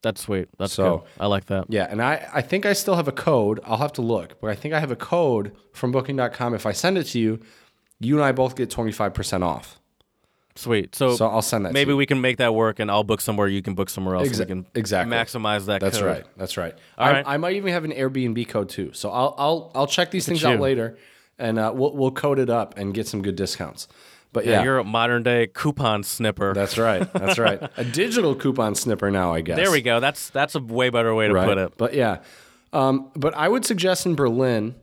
That's sweet. That's So- good. I like that. yeah and i i think i still have a code i'll have to look but i think i have a code from booking.com if i send it to you you and i both get 25% off Sweet. So, so i'll send that maybe we can make that work, and I'll book somewhere. You can book somewhere else. Exa- we can exactly. maximize that. That's code. right. That's right. All I, right. I might even have an Airbnb code too. So I'll I'll I'll check these things out later, and uh, we'll we'll code it up and get some good discounts. But Yeah, yeah, you're a modern day coupon snipper. that's right. That's right. A digital coupon snipper now, I guess. there we go. That's that's a way better way to Right. put it. But yeah, um, but I would suggest in Berlin.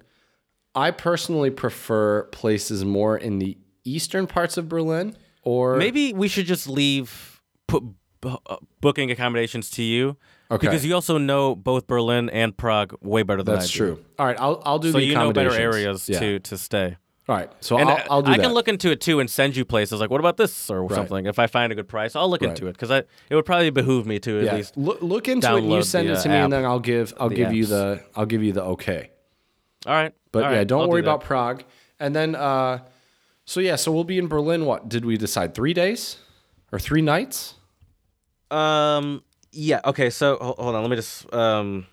I personally prefer places more in the eastern parts of Berlin, or Maybe we should just leave put bu- uh, booking accommodations to you. Okay. Because you also know both Berlin and Prague way better than that's I do. That's true. All right, I'll I'll do So the you know better accommodations. areas Yeah. to to stay. All right, so And I'll, I- I'll do I that. can look into it too and send you places like, what about this or something? If I find a good price, I'll look into it because I it would probably behoove me to at yeah, least. look, look into it. and You download send the, it uh, to me, and then I'll give I'll give you apps. the I'll give you the okay. All right, But all yeah, right, don't I'll worry do that. about Prague. And then, uh, so yeah, so we'll be in Berlin. What did we decide? Three days or three nights? Um. Yeah. Okay. So hold on. Let me just. Um.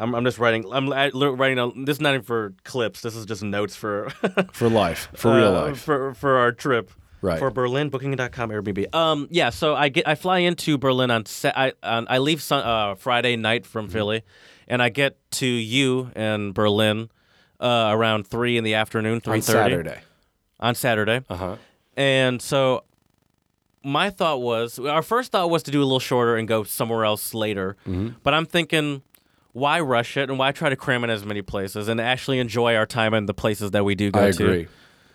I'm. I'm just writing. I'm writing. down this is not even for clips. This is just notes for. For life, for real uh, life. For for our trip. Right. For Berlin, Booking.com, Airbnb. Um. Yeah. So I get. I fly into Berlin on. Sa- I on, I leave sun, uh, Friday night from Mm-hmm. Philly, and I get to you in Berlin. Uh, around three in the afternoon, three on Saturday. On Saturday. Uh huh. And so my thought was our first thought was to do a little shorter and go somewhere else later. Mm-hmm. But I'm thinking why rush it and why try to cram in as many places and actually enjoy our time in the places that we do go I to. agree.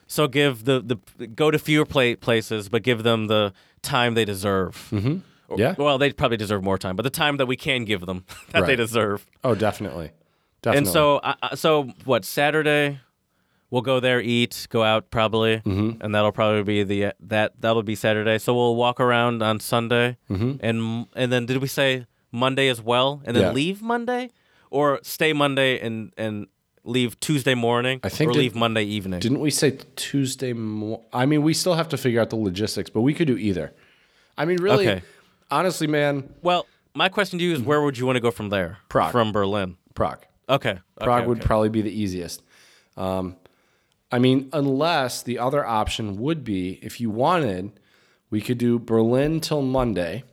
So give the the go to fewer pla- places but give them the time they deserve. Mm-hmm. Yeah. Well, they probably deserve more time, but the time that we can give them that they deserve. Oh, definitely. Definitely. And so, I- so what? Saturday, we'll go there, eat, go out probably, Mm-hmm. and that'll probably be the that that'll be Saturday. So we'll walk around on Sunday, and and then did we say Monday as well, and then Mm-hmm. Yeah. leave Monday, or stay Monday and and leave Tuesday morning I think or did- leave Monday evening. Didn't we say Tuesday? Mo- I mean, we still have to figure out the logistics, but we could do either. I mean, really, Okay. honestly, man, well, my question to you is where would you want to go from there? Prague. From Berlin. Prague. Okay. Prague okay, would okay. probably be the easiest. Um, I mean, unless the other option would be if you wanted, we could do Berlin till Monday,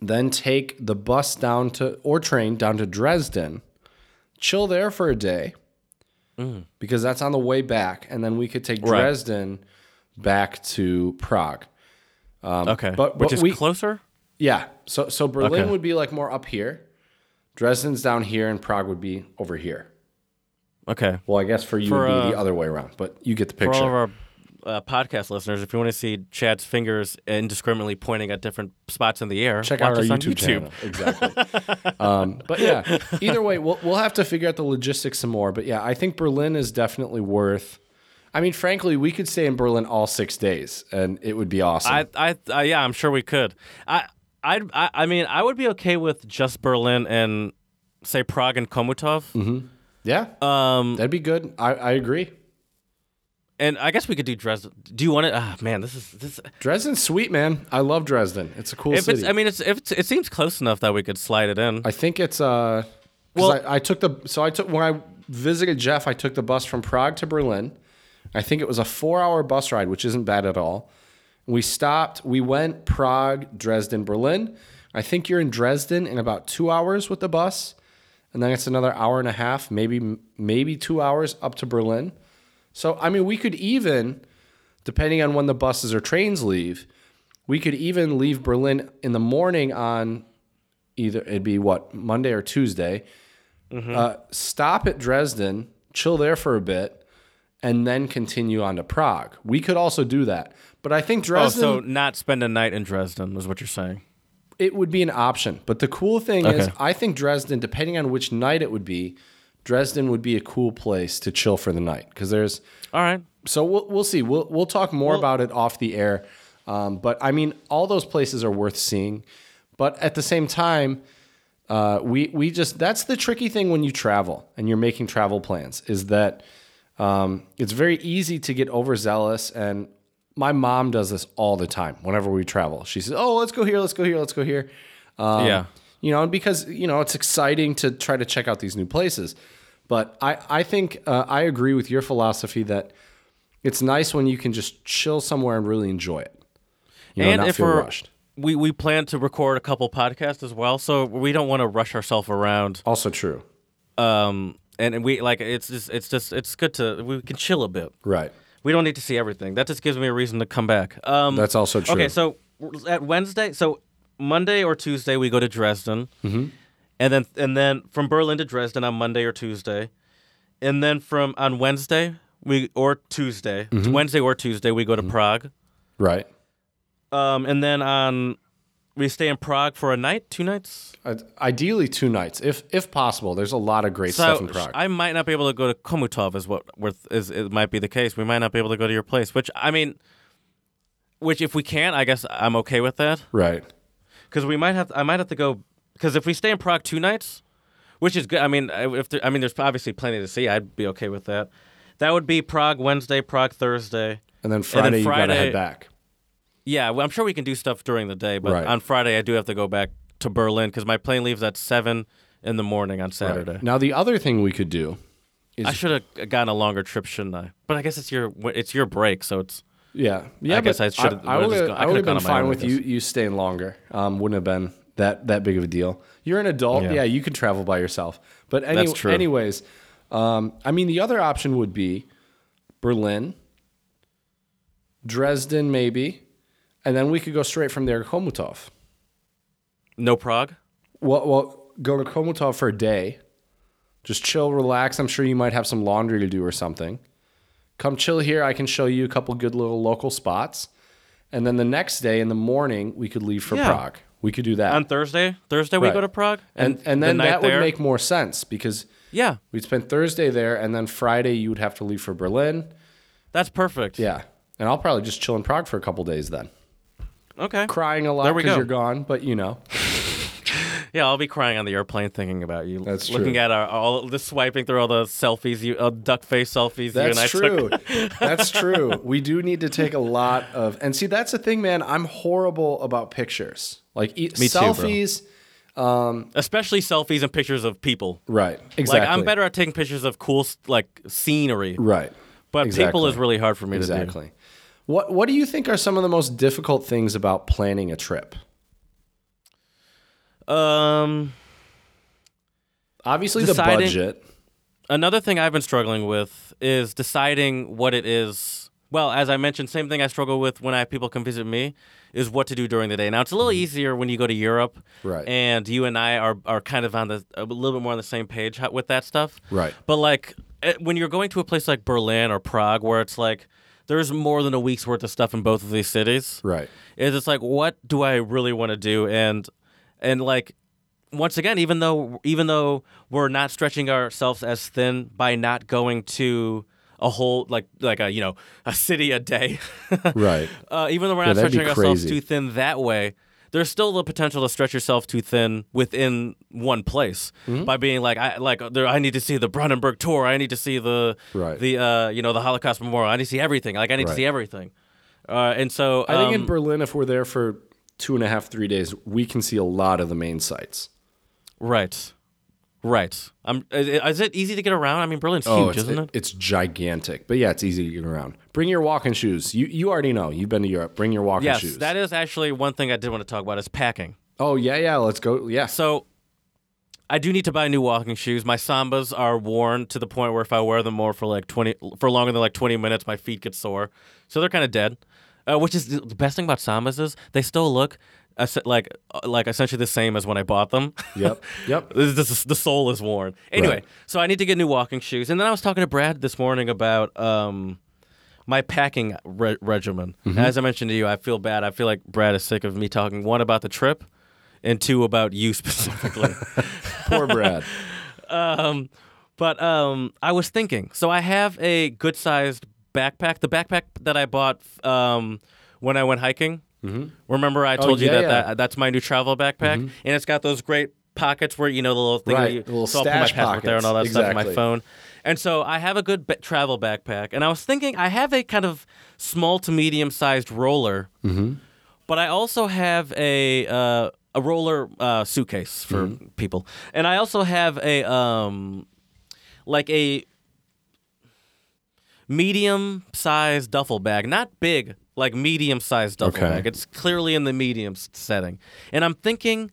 then take the bus down to or train down to Dresden, chill there for a day, mm. because that's on the way back, and then we could take Right. Dresden back to Prague. Um, okay. but- Which but is we- closer? Yeah, so so Berlin Okay. would be like more up here, Dresden's down here, and Prague would be over here. Okay. Well, I guess for you For, it'd be uh, the other way around, but you get the picture. For all of our uh, podcast listeners, if you want to see Chad's fingers indiscriminately pointing at different spots in the air, Check watch out our YouTube, YouTube. channel. Exactly. um, but yeah, either way, we'll we'll have to figure out the logistics some more. But yeah, I think Berlin is definitely worth. I mean, frankly, we could stay in Berlin all six days, and it would be awesome. I, I, yeah, I'm sure we could. I, I, I, mean, I would be okay with just Berlin and say Prague and Chomutov. Yeah, Um, that'd be good. I, I agree. and I guess we could do Dresden. Do you want it? Ah, man, this is this. Dresden's sweet, man. I love Dresden. It's a cool If city. it's, I mean, it's if it's, it seems close enough that we could slide it in. I think it's uh Well- I, I took the so I took when I visited Jeff, I took the bus from Prague to Berlin. I think it was a four hour bus ride, which isn't bad at all. We stopped, we went Prague, Dresden, Berlin. I think you're in Dresden in about two hours with the bus, and then it's another hour and a half, maybe maybe two hours up to Berlin. So I mean, we could even, depending on when the buses or trains leave, we could even leave Berlin in the morning on either it'd be what Monday or Tuesday. Uh, stop at Dresden, chill there for a bit, and then continue on to Prague. We could also do that, but I think oh, Dresden so not spend a night in Dresden is what you're saying. It would be an option. But the cool thing is, I think Dresden, depending on which night it would be, Dresden would be a cool place to chill for the night because there's All right. so we'll we'll see. We'll we'll talk more about it off the air. Um, but I mean, all those places are worth seeing. But at the same time, uh, we we just that's the tricky thing when you travel and you're making travel plans is that um, it's very easy to get overzealous. And my mom does this all the time whenever we travel. She says, "Oh, let's go here, let's go here, let's go here." Um, yeah. you know, and because you know it's exciting to try to check out these new places. But I I think uh, I agree with your philosophy that it's nice when you can just chill somewhere and really enjoy it. You know, and not if feel we're rushed. we we plan to record a couple podcasts as well, so we don't want to rush ourselves around. Also true. Um, and and we like it's just it's just it's good to we can chill a bit. Right. We don't need to see everything. That just gives me a reason to come back. Um, That's also true. Okay, so at Wednesday, so Monday or Tuesday we go to Dresden, mm-hmm. and then and then from Berlin to Dresden on Monday or Tuesday, and then from on Wednesday we or Tuesday, Mm-hmm. Wednesday or Tuesday we go to Prague, Right. um, and then on we stay in Prague for a night, two nights. Uh, Ideally, two nights, if if possible. There's a lot of great So stuff in Prague. I might not be able to go to Chomutov, is what with is it might be the case. We might not be able to go to your place, which I mean, which if we can't, I guess I'm okay with that. right. because we might have I might have to go because if we stay in Prague two nights, which is good. I mean, if there, I mean, there's obviously plenty to see. I'd be okay with that. That would be Prague Wednesday, Prague Thursday. And then Friday, you gotta Friday- head back. Yeah, well, I'm sure we can do stuff during the day, but Right. on Friday I do have to go back to Berlin because my plane leaves at seven in the morning on Saturday. Now, the other thing we could do is I should have gotten a longer trip, shouldn't I? But I guess it's your it's your break, so it's Yeah, yeah. I guess but I should've- I, would've just have. gone- I I would have could've been gone on my fine own, I with you guess. you staying longer. Um, wouldn't have been that that big of a deal. You're an adult. Yeah, Yeah. you could travel by yourself. But any, That's true. anyways, um, I mean, the other option would be Berlin, Dresden, maybe, and then we could go straight from there to Chomutov. no Prague. Well, well, go to Chomutov for a day. Just chill, relax. I'm sure you might have some laundry to do or something. Come chill here. I can show you a couple good little local spots. And then the next day in the morning, we could leave for Yeah. Prague. We could do that. On Thursday, Thursday we Right. go to Prague, and and the then night that would there- make more sense because yeah, we'd spend Thursday there and then Friday you would have to leave for Berlin. that's perfect. Yeah. And I'll probably just chill in Prague for a couple days then. Okay. Crying a lot There we because go. you're gone, but you know. Yeah, I'll be crying on the airplane thinking about you. That's looking true. at our all the swiping through all the selfies, you uh, duck face selfies. you and I That's true. Took. that's true. We do need to take a lot of, and see, that's the thing, man. I'm horrible about pictures, like e- too, bro. selfies. Especially selfies and pictures of people. Right. Exactly. Like I'm better at taking pictures of cool s- like scenery, Right. but people Exactly. is really hard for me to do. Exactly. What What do you think are some of the most difficult things about planning a trip? Um, Obviously, Deciding- the budget. another thing I've been struggling with is deciding what it is. Well, as I mentioned, same thing I struggle with when I have people come visit me is what to do during the day. Now it's a little easier when you go to Europe, Mm-hmm. Right. And you and I are are kind of on the a little bit more on the same page with that stuff, Right. But like eh, when you're going to a place like Berlin or Prague, where it's like there's more than a week's worth of stuff in both of these cities, Right. is it's like what do I really want to do and and like once again even though even though we're not stretching ourselves as thin by not going to a whole like like a you know a city a day Right. uh, even though we're not that'd stretching ourselves too thin that way there's still the potential to stretch yourself too thin within one place Mm-hmm. by being like I like there, I need to see the Brandenburg Tor I need to see the Right. the uh, you know the Holocaust Memorial I need to see everything like I need Right. to see everything uh, and so I think in um, Berlin, if we're there for two and a half, three days, we can see a lot of the main sites. Right. Right. Um, is, is it easy to get around? I mean, Berlin's huge, Oh, it's, isn't it? It's gigantic, but yeah, it's easy to get around. Bring your walking shoes. You you already know. You've been to Europe. Bring your walking Yes, shoes. that is actually one thing I did want to talk about is packing. oh yeah, yeah. Let's go. Yeah. So I do need to buy new walking shoes. My Sambas are worn to the point where if I wear them more for like 20 for longer than like 20 minutes, my feet get sore. So they're kind of dead. Uh, which is the best thing about Sambas is they still look like uh, like essentially the same as when I bought them. Yep. Yep. This- this- the sole is worn. Anyway, Right. so I need to get new walking shoes. And then I was talking to Brad this morning about um, my packing re- regimen. Mm-hmm. As I mentioned to you, I feel bad. I feel like Brad is sick of me talking one about the trip, and two about you specifically. Poor Brad. um, but um, I was thinking. So I have a good sized backpack. The backpack that I bought um, when I went hiking. Mm-hmm. Remember, I told you yeah, that, yeah. that that's my new travel backpack, and it's got those great pockets where you know the little thing. Right, you, the little so I'll put my stash passport there and all that pockets. stuff in my phone. And so I have a good ba- travel backpack, and I was thinking I have a kind of small to medium sized roller, Mm-hmm. but I also have a uh, a roller uh, suitcase for Mm-hmm. people, and I also have a um like a medium sized duffel bag, not big, like medium sized duffel Okay. bag. It's clearly in the medium setting, and I'm thinking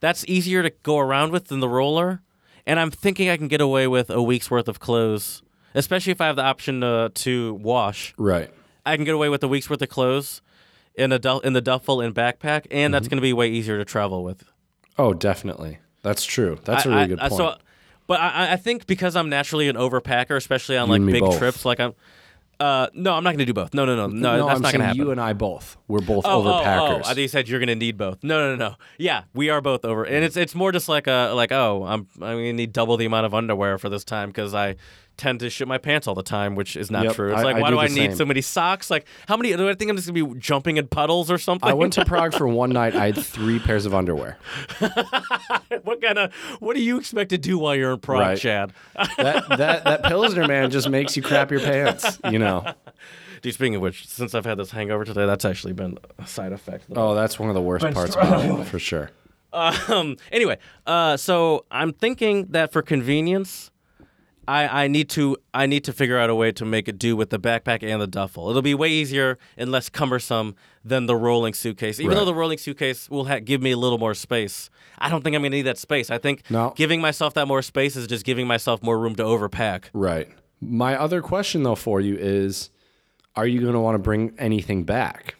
that's easier to go around with than the roller, and I'm thinking I can get away with a week's worth of clothes, especially if I have the option to, to wash. Right. I can get away with a week's worth of clothes in a du- in the duffel and backpack, and Mm-hmm. that's going to be way easier to travel with. Oh, definitely. That's true. That's a I- really I- good I- point. So, but I, I think because I'm naturally an overpacker, especially on like big both. trips, like I'm. Uh, no, I'm not going to do both. No, no, no, no. no, that's I'm not going to happen. you and I both. We're both Oh, oh, overpackers. oh, I think you said you're gonna need both. No, no, no, no. Yeah, we are both over, and it's it's more just like a like oh I'm I'm gonna need double the amount of underwear for this time because I tend to shit my pants all the time, which is not Yep, true. It's I- like I why do do I need same. so many socks? Like how many? Do I think I'm just gonna be jumping in puddles or something? I went to Prague for one night. I had three pairs of underwear. what kind of what do you expect to do while you're in Prague, Right. Chad? That that that Pilsner man just makes you crap your pants. You know. Dude, speaking of which, since I've had this hangover today, that's actually been a side effect. Oh, that's one of the worst parts about it, for sure. Um. Anyway, uh, so I'm thinking that for convenience, I I need to I need to figure out a way to make it do with the backpack and the duffel. It'll be way easier and less cumbersome than the rolling suitcase. Even though the rolling suitcase will ha- give me a little more space, I don't think I'm gonna need that space. I think No. giving myself that more space is just giving myself more room to overpack. Right. My other question though for you is are you going to want to bring anything back?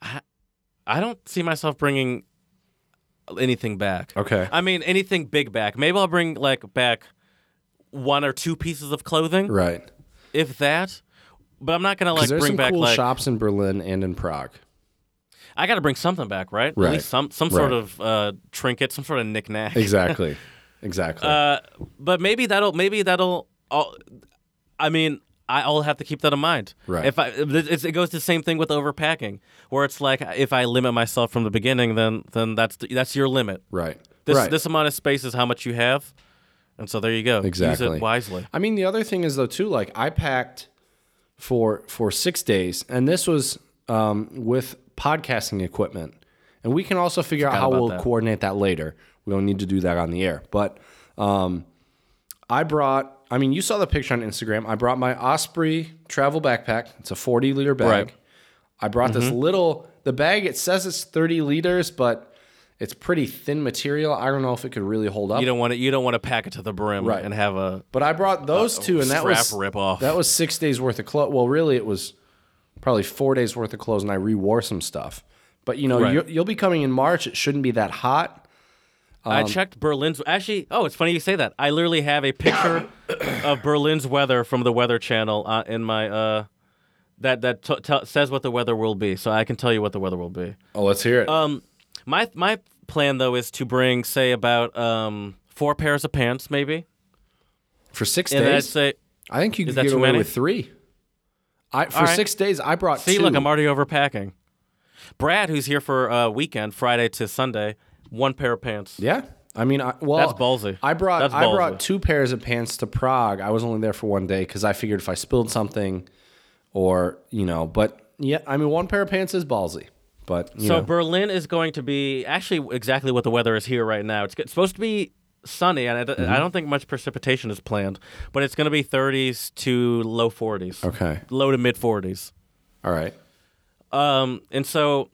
I I don't see myself bringing anything back. Okay. I mean, anything big back. Maybe I'll bring like back one or two pieces of clothing, Right. if that. But I'm not gonna like there's bring some back cool like shops in Berlin and in Prague. I got to bring something back, right? Right. At least some some sort of uh, trinket, some sort of knickknack. Exactly. exactly. Uh, but maybe that'll maybe that'll. I mean, I- I'll have to keep that in mind. Right. If I, it's, it goes the same thing with overpacking, where it's like if I limit myself from the beginning, then then that's the, that's your limit. Right. This right. this amount of space is how much you have, and so there you go. Exactly. Use it wisely. I mean, the other thing is though too. Like I packed for for six days, and this was um, with podcasting equipment, and we can also figure out how we'll that. coordinate that later. We don't need to do that on the air, but um, I brought. I mean, you saw the picture on Instagram. I brought my Osprey travel backpack. It's a forty liter bag. Right. I brought this Mm-hmm. little. The bag it says it's thirty liters, but it's pretty thin material. I don't know if it could really hold up. You don't want to you don't want to pack it to the brim Right. and have a But I brought those two, and that was rip off. That was six days worth of clothes. Well, really, it was probably four days worth of clothes, and I re-wore some stuff. But you know, Right. you, you'll be coming in March. It shouldn't be that hot. I Um, checked Berlin's. Actually, oh, it's funny you say that. I literally have a picture of Berlin's weather from the Weather Channel uh, in my uh, that that t- t- says what the weather will be, so I can tell you what the weather will be. Oh, let's hear it. Um, my my plan though is to bring, say, about um four pairs of pants, maybe, for six and then I'd days, say, I think you could get away many? with three. I for right. six days, I brought see, two. look, I'm already overpacking. Brad, who's here for a weekend, Friday to Sunday, one pair of pants. yeah, I mean, I, well, That's ballsy. I brought That's I brought two pairs of pants to Prague. I was only there for one day because I figured if I spilled something, or you know, but yeah, I mean, one pair of pants is ballsy. But you So know, Berlin is going to be actually exactly what the weather is here right now. It's g- supposed to be sunny, and I, Mm-hmm. I don't think much precipitation is planned, but it's going to be 30s to low 40s, okay, low to mid 40s. all right. Um, and so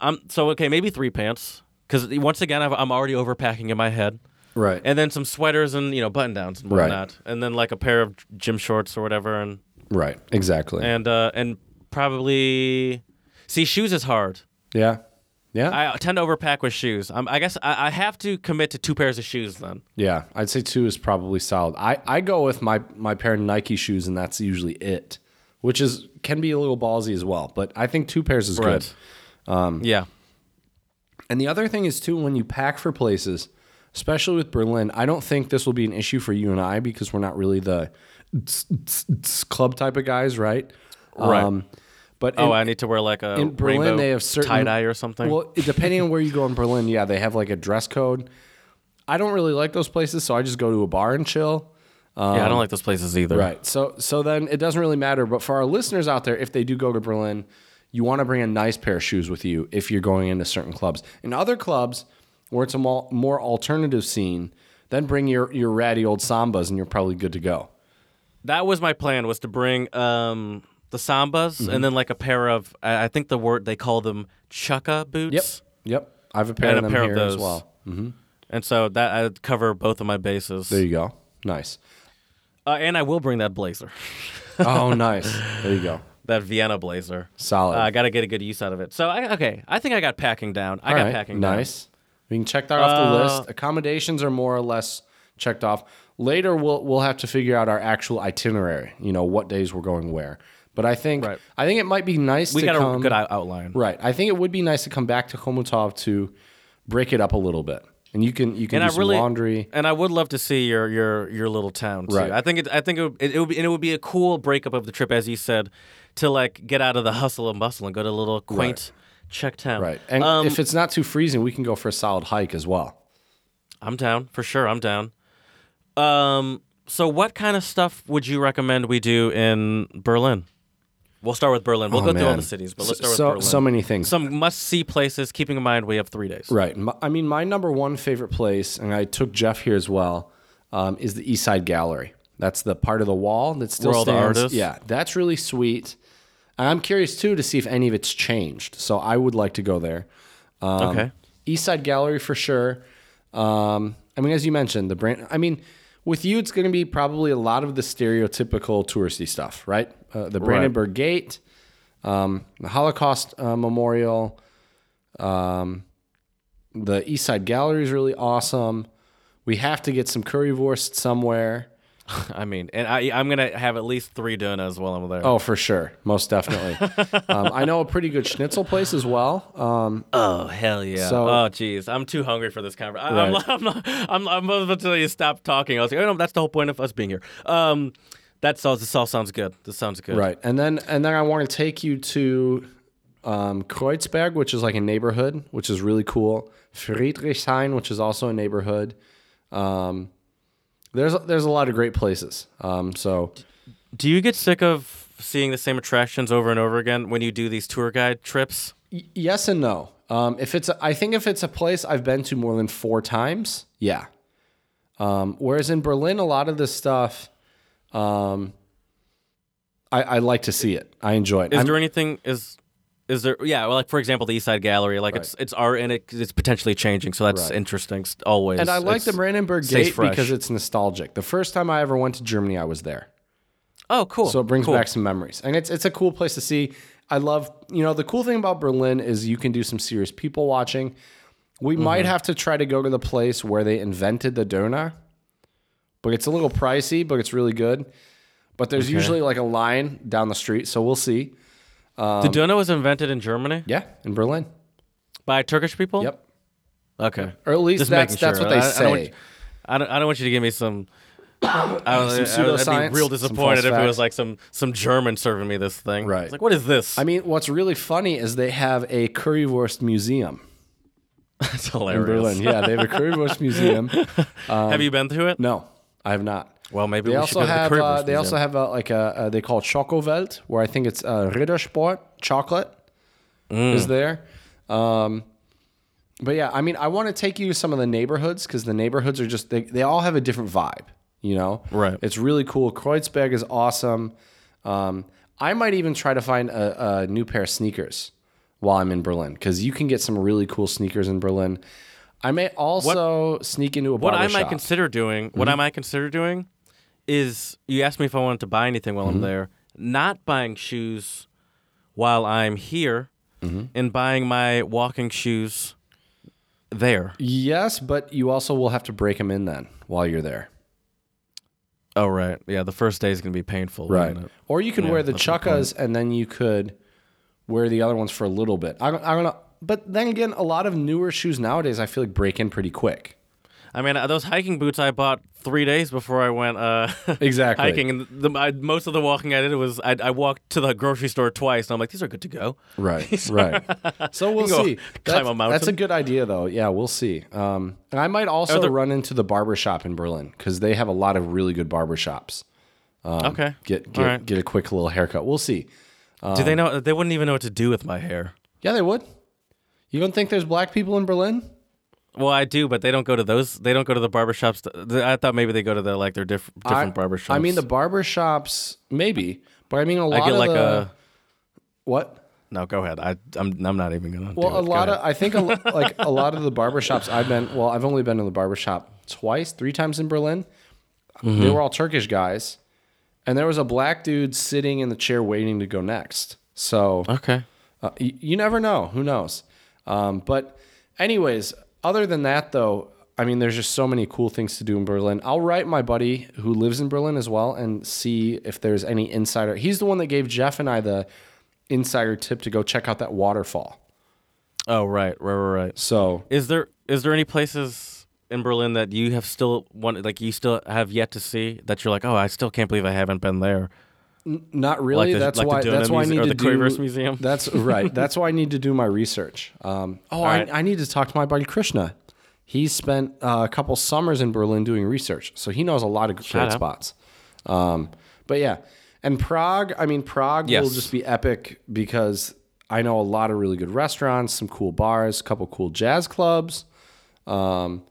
I'm so okay, maybe three pants because once again I've, I'm already overpacking in my head, Right. and then some sweaters and you know button downs and whatnot, Right. whatnot, and then like a pair of gym shorts or whatever, and right. Exactly. and uh, and probably see shoes is hard. yeah. Yeah. I tend to overpack with shoes. Um, I guess I, I have to commit to two pairs of shoes then. yeah. I'd say two is probably solid. I, I go with my, my pair of Nike shoes, and that's usually it, which is can be a little ballsy as well. But I think two pairs is good. Right. yeah. And the other thing is too when you pack for places, especially with Berlin, I don't think this will be an issue for you and I because we're not really the club type of guys, right? Right. But Oh, I need to wear like a in Berlin they have certain tie dye or something. Well, depending on where you go in Berlin, yeah, they have like a dress code. I don't really like those places, so I just go to a bar and chill. yeah, I don't like those places either. Right. So so then it doesn't really matter. But for our listeners out there, if they do go to Berlin, you want to bring a nice pair of shoes with you if you're going into certain clubs. In other clubs where it's a more, more alternative scene, then bring your your ratty old sambas and you're probably good to go. That was my plan was to bring um, the sambas Mm-hmm. and then like a pair of I I think the word they call them chukka boots. Yep. Yep. I have a pair And of a pair of those. as well. And so that I'd cover both of my bases. There you go. Nice. Uh, and I will bring that blazer, Oh, nice. There you go. that Vienna blazer. Solid. Uh, I got to get a good use out of it. So I, okay, I think I got packing down. I All got right, packing down. Nice. We can check that off the Uh, list. Accommodations are more or less checked off. Later, we'll we'll have to figure out our actual itinerary. You know what days we're going where. But I think Right. I think it might be nice We to got come. a good outline. Right. I think it would be nice to come back to Chomutov to break it up a little bit, and you can you can and do I some really laundry. and I would love to see your your your little town too. Right. I think it I think it would, it, it would be and it would be a cool breakup of the trip, as you said, to like get out of the hustle and bustle and go to a little quaint Czech town. Right. And um, if it's not too freezing, we can go for a solid hike as well. I'm down for sure. I'm down. Um. So, what kind of stuff would you recommend we do in Berlin? We'll start with Berlin. We'll Oh, go through all the cities, but let's So- start with Berlin. so many things. Some must-see places. Keeping in mind we have three days. Right. My, I mean, my number one favorite place, and I took Jeff here as well, um, is the East Side Gallery. That's the part of the wall that still the stands. art is? Yeah, that's really sweet. And I'm curious too to see if any of it's changed. So I would like to go there. Um, Okay. East Side Gallery for sure. Um, I mean, as you mentioned, the brand. I mean, with you, it's going to be probably a lot of the stereotypical touristy stuff, right? Uh, the Brandenburg Gate, um, the Holocaust uh, Memorial, um, the East Side Gallery is really awesome. We have to get some currywurst somewhere. I mean, and I, I'm gonna have at least three donuts while I'm there. Oh, for sure, most definitely. um, I know a pretty good schnitzel place as well. Um, Oh hell yeah! So- oh jeez, I'm too hungry for this conversation. I'm, Right. I'm, not, I'm, I'm about to tell you stop talking. I was like, oh no, that's the whole point of us being here. Um, That's all. This all sounds good. This sounds good. Right, and then and then I want to take you to um, Kreuzberg, which is like a neighborhood, which is really cool. Friedrichshain, which is also a neighborhood. Um, there's there's a lot of great places. Um, so Do you get sick of seeing the same attractions over and over again when you do these tour guide trips? y- yes and no. Um, if it's a, I think if it's a place I've been to more than four times, yeah. Um, whereas in Berlin, a lot of this stuff, um, I, I like to see it. I enjoy it. Is I'm- there anything? Is is there? Yeah, well, like for example, the East Side Gallery. Like it's it's art and it, it's potentially changing, so that's Right. interesting. Always. And I like the Brandenburg Gate fresh. because it's nostalgic. The first time I ever went to Germany, I was there. Oh, cool. So it brings Cool. back some memories. And it's it's a cool place to see. I love, you know, the cool thing about Berlin is you can do some serious people watching. We Mm-hmm. might have to try to go to the place where they invented the döner, But it's a little pricey, but it's really good. But there's usually like a line down the street, so we'll see. Um, the döner was invented in Germany Yeah, in Berlin. by Turkish people. Yep. Okay. Or at least Just that's making that's sure. what they I- I don't say. you- I don't, I don't want you to give me some. I don't, I, I'd be real disappointed if it was like some some German serving me this thing. Right. It's like, what is this? I mean, what's really funny is they have a currywurst museum That's hilarious. in. Berlin. Yeah, they have a currywurst museum. have you been to it? No, I have not. Well, maybe They we should also the have Currywurst uh, they also have a, like a uh, they call it Schokowelt, where I think it's uh, Ritter Sport chocolate Mm. is there. Um, but yeah, I mean, I want to take you to some of the neighborhoods because the neighborhoods are just they, they all have a different vibe. You know, Right. It's really cool. Kreuzberg is awesome. Um, I might even try to find a, a new pair of sneakers while I'm in Berlin because you can get some really cool sneakers in Berlin. I may also sneak into a What I might shop. consider doing, what I might consider doing, is you asked me if I wanted to buy anything while I'm there. Not buying shoes while I'm here, and buying my walking shoes there. Yes, but you also will have to break them in then while you're there. Oh right, yeah. The first day is gonna be painful. it? Or you could Yeah, wear the that's a good chukkas and then you could wear the other ones for a little bit. I, I'm gonna, but then again, a lot of newer shoes nowadays, I feel like break in pretty quick. I mean, uh, those hiking boots I bought three days before I went uh, Exactly. hiking, and the, I, most of the walking I did was I, I walked to the grocery store twice, and I'm like, these are good to go. Right, right. So we'll You can go see. climb That's, a mountain. that's a good idea, though. Yeah, we'll see. Um, and I might also there- run into the barber shop in Berlin because they have a lot of really good barber shops. okay. Get get right. get a quick little haircut. We'll see. Do they know? They wouldn't even know what to do with my hair. Yeah, they would. You don't think there's black people in Berlin? Well, I do, but they don't go to those. They don't go to the barber shops. th- th- I thought maybe they go to the like their diff- different I, barber shops. I mean, the barber shops, maybe, but I mean, a lot of. I get like the, a. what? No, go ahead. I I'm I'm not even gonna. Well, a lot of I think a, like a lot of the barber shops I've been. Well, I've only been to the barber shop twice, three times in Berlin. Mm-hmm. They were all Turkish guys, and there was a black dude sitting in the chair waiting to go next. So Okay. uh, you, you never know. Who knows? Um, but, anyways, other than that, though, I mean, there's just so many cool things to do in Berlin. I'll write my buddy who lives in Berlin as well and see if there's any insider. He's the one that gave Jeff and I the insider tip to go check out that waterfall. Oh right, right, right, right. So, Is there is there any places in Berlin that you have still wanted, like you still have yet to see that you're like, oh, I still can't believe I haven't been there. Not really. Like the- that's like why. That's why I need to the do. Quavers Museum? That's right. That's why I need to do my research. Um, oh, right. I, I need to talk to my buddy Krishna. He spent uh, a couple summers in Berlin doing research, so he knows a lot of great spots. Um, but yeah, and Prague. I mean, Prague will just be epic because I know a lot of really good restaurants, some cool bars, a couple cool jazz clubs. Um,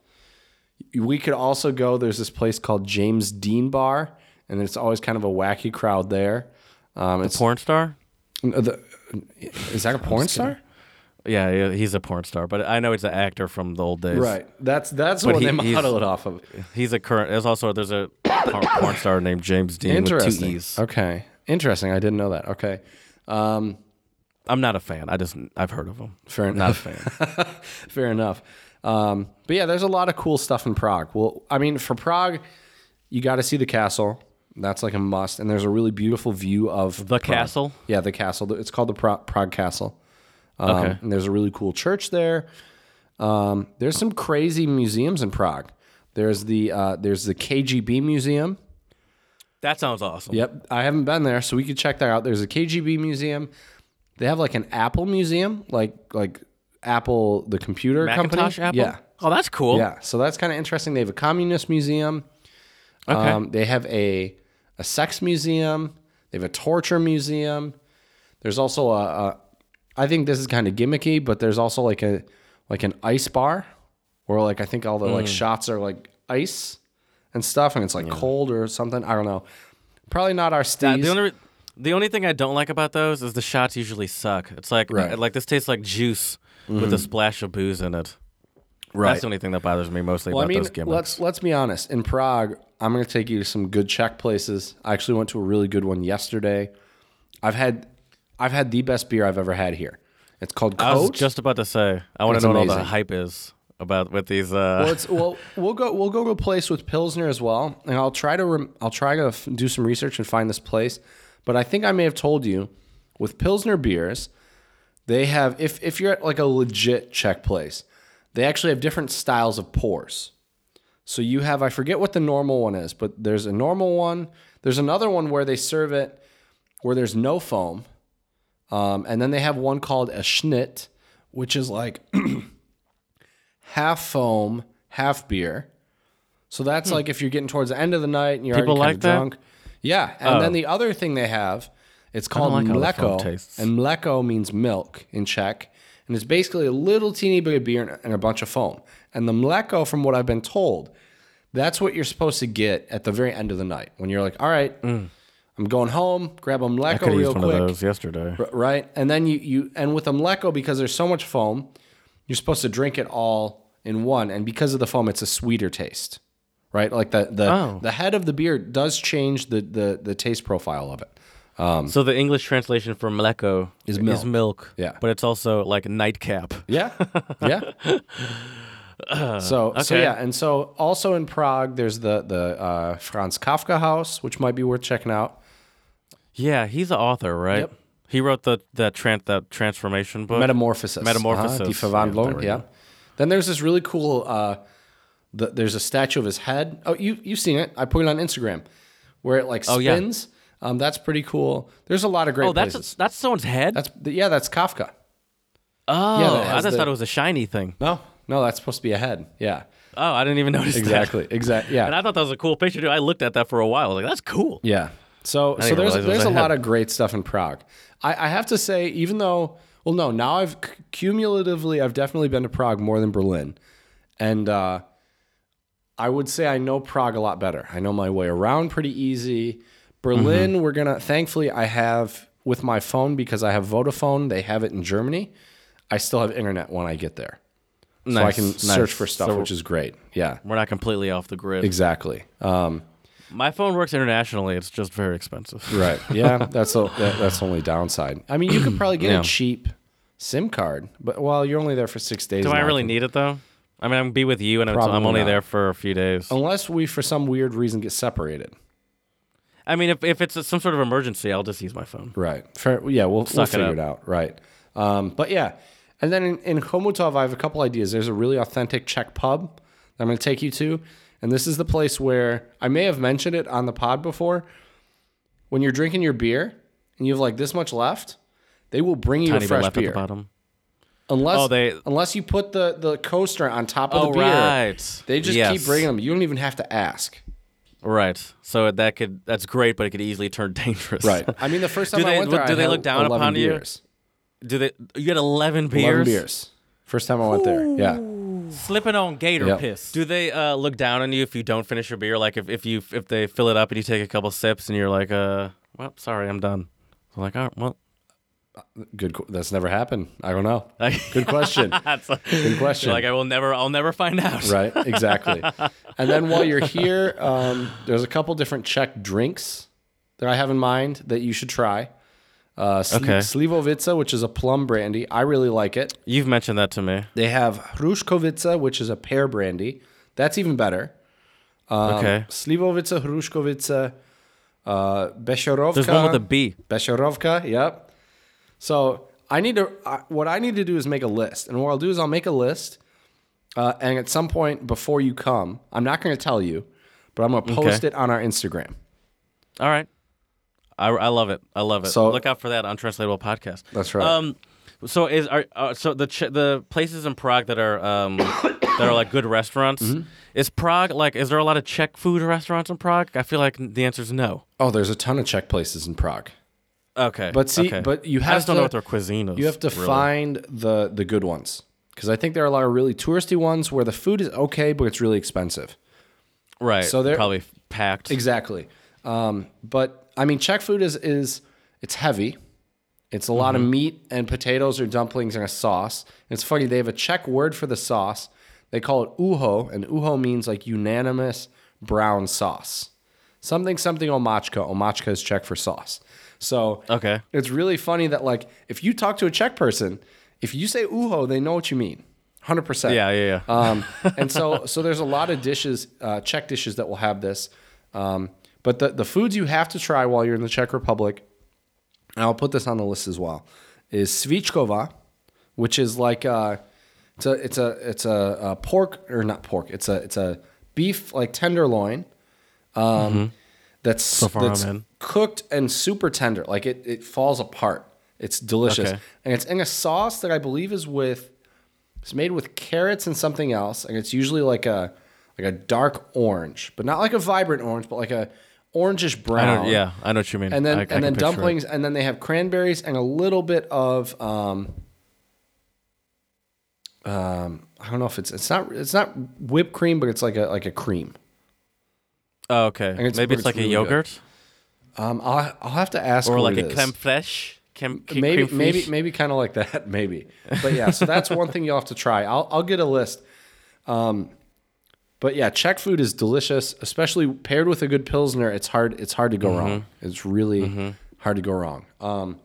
we could also go. There's this place called James Dean Bar, and it's always kind of a wacky crowd there. Um, it's Porn star? the, is that a porn star? Yeah, yeah, he's a porn star, but I know he's an actor from the old days. Right. That's that's But what he- they model it off of. He's a current. There's also there's a porn, star named James Dean with two Interesting. E's. Okay. Interesting. I didn't know that. Okay. Um, I'm not a fan. I just I've heard of him. fair Not a enough. fan. fair enough. Um, but yeah, there's a lot of cool stuff in Prague. Well, I mean, for Prague, you got to see the castle. That's like a must. And there's a really beautiful view of The Prague. castle? Yeah, the castle. It's called the Pra- Prague Castle. Um, Okay. And there's a really cool church there. Um, there's some crazy museums in Prague. There's the uh, there's the KGB museum. That sounds awesome. Yep, I haven't been there, so we could check that out. There's a KGB museum. They have like an Apple museum, like like Apple the computer Macintosh company. Apple. Yeah, Oh, that's cool. yeah. So that's kind of interesting. They have a communist museum. Okay. Um, they have a a sex museum. They have a torture museum. There's also a, a I think this is kind of gimmicky, but there's also like a like an ice bar where like I think all the like Mm. shots are like ice and stuff, and it's like cold or something. I don't know. Probably not our steez. the only the only thing I don't like about those is the shots usually suck. It's like Right. Mm-hmm. like this tastes like juice with a splash of booze in it. Right. That's the only thing that bothers me mostly Well, I about mean, those gimmicks. let's let's be honest. In Prague, I'm going to take you to some good Czech places. I actually went to a really good one yesterday. I've had I've had the best beer I've ever had here. It's called I was just about to say I want to know what all the hype is about with these. Uh, well, it's well, we'll go we'll go to a place with Pilsner as well, and I'll try to rem, I'll try to f- do some research and find this place. But I think I may have told you with Pilsner beers, they have if if you're at like a legit Czech place, they actually have different styles of pours. So you have I forget what the normal one is, but there's a normal one. There's another one where they serve it where there's no foam, um, and then they have one called a schnit, which is like half foam, half beer. So that's like if you're getting towards the end of the night and you're Hmm. People already like kind that? of drunk. Yeah, and Oh. then the other thing they have, it's called like how the foam mleko, and mleko means milk in Czech, and it's basically a little teeny bit of beer and- a bunch of foam. And the mleko, from what I've been told, that's what you're supposed to get at the very end of the night when you're like, all right, I'm going home, grab a Mm. Mleko real used one quick of those yesterday. R- right? And then you you and with a mleko because there's so much foam, you're supposed to drink it all in one, and because of the foam, it's a sweeter taste, right? Like the the Oh. the head of the beer does change the the the taste profile of it. So the English translation for mleko Is milk. Is milk. Yeah. but it's also like nightcap. Yeah, yeah. so so okay. yeah, and so also in Prague, there's the the uh, Franz Kafka House, which might be worth checking out. Yeah, he's an author, right? Yep. He wrote the that tran that transformation book. Metamorphosis. Metamorphosis. Uh-huh, Die Yeah, Verwandlung. we Yeah. Then there's this really cool. Uh, the, there's a statue of his head. Oh, you you've seen it? I put it on Instagram, where it like Oh, yeah. Um, that's pretty cool. There's a lot of great oh, that's places. that's someone's head. That's yeah, that's Kafka. oh, yeah, I just the- thought it was a shiny thing. No, no, that's supposed to be a head. Yeah, Oh, I didn't even notice that. exactly, exactly. And Yeah, I thought that was a cool picture too. I looked at that for a while. I was like, that's cool. yeah. So so there's realize it was there's a a lot of great stuff in Prague. I, I have to say, even though well, no, now I've cumulatively I've definitely been to Prague more than Berlin, and uh, I would say I know Prague a lot better. I know my way around pretty easy. Berlin, Mm-hmm. we're gonna. Thankfully, I have with my phone because I have Vodafone. They have it in Germany. I still have internet when I get there, so I can nice. search for stuff, So- which is great. Yeah, We're not completely off the grid. exactly. Um, My phone works internationally. It's just very expensive. right. Yeah, that's the that, that's the only downside. I mean, you could probably get Yeah. a cheap SIM card, but well, you're only there for six days. Do I really need it though? I mean, I'm gonna be with you, and I'm, Probably I'm only not. there for a few days. Unless we, for some weird reason, get separated. I mean, if, if it's some sort of emergency, I'll just use my phone. Right. Fair, yeah, we'll, we'll Suck it figure it, out. Right. Um, but yeah. And then in, in Chomutov, I have a couple ideas. There's a really authentic Czech pub that I'm going to take you to. And this is the place where I may have mentioned it on the pod before. When you're drinking your beer and you have like this much left, they will bring you Tiny a fresh left at beer. the bottom. Unless, Oh, they- unless you put the, the coaster on top of Oh, the beer. right. They just Yes. keep bringing them. You don't even have to ask. Right. So that could that's great, but it could easily turn dangerous. Right. I mean, the first Do time I they- went there, do I they had look down 11 upon you? Do they? You get eleven beers. 11 beers. First time I went there. Yeah. Slipping on gator Yep. piss. Do they uh, look down on you if you don't finish your beer? Like if, if you if they fill it up and you take a couple sips and you're like, uh, well, sorry, I'm done. I'm like, all right, well, Good. That's never happened. I don't know. Good question. Good question. Like I will never, I'll never find out. right. Exactly. and then while you're here, um, there's a couple different Czech drinks that I have in mind that you should try. Uh, Sli- Okay. Slivovica, which is a plum brandy. I really like it. You've mentioned that to me. They have Hruškovica, which is a pear brandy. That's even better. Um, okay. Slivovica, Hruškovica, uh, Becherovka. There's one with a B. Becherovka, yep. So I need to. I what I need to do is make a list, and what I'll do is I'll make a list, uh, and at some point before you come, I'm not going to tell you, but I'm going to post Okay. it on our Instagram. All right. I, I love it. I love it. So- look out for that untranslatable podcast. That's right. Um, so is are uh, so the ch- the places in Prague that are um that are like good restaurants Mm-hmm. is Prague like is there a lot of Czech food restaurants in Prague? I feel like the answer is no. oh, there's a ton of Czech places in Prague. Okay, But see, okay. but you have I just don't to know what their cuisine is. you have to really. find the the good ones because I think there are a lot of really touristy ones where the food is okay, but it's really expensive. right. so they're- probably packed. Exactly. Um, but I mean, Czech food is is it's heavy. It's a lot of Mm-hmm. meat and potatoes or dumplings and a sauce. And it's funny they have a Czech word for the sauce. They call it uho, and uho means like unanimous brown sauce. Something something omáčka. Omáčka is Czech for sauce. So Okay. it's really funny that like if you talk to a Czech person, if you say uho, they know what you mean. Hundred percent. Yeah, yeah, yeah. Um, and so, so there's a lot of dishes, uh, Czech dishes that will have this. Um, but the, the foods you have to try while you're in the Czech Republic, and I'll put this on the list as well, is svíčková, which is like uh it's a it's a it's a, a pork or not pork. It's a it's a beef like tenderloin. Um, that's so far that's I'm in. Cooked and super tender. Like it it falls apart. It's delicious, Okay. and it's in a sauce that I believe is with it's made with carrots and something else, and it's usually like a like a dark orange, but not like a vibrant orange, but like a orangish I brown. know, yeah, I know what you mean. And then I- I and can then picture it. dumplings, and then they have cranberries and a little bit of um, um, I don't know if it's it's not it's not whipped cream, but it's like a like a cream. Oh, okay. it's- Maybe but it's like it's really a good. Um, I'll I'll have to ask or like a creme fraiche. Creme, creme maybe creme maybe maybe kind of like that maybe. But yeah so that's one thing you'll have to try. I'll, I'll get a list. Um, but yeah czech food is delicious especially paired with a good pilsner it's hard it's hard to go wrong. It's really hard to go wrong. Um,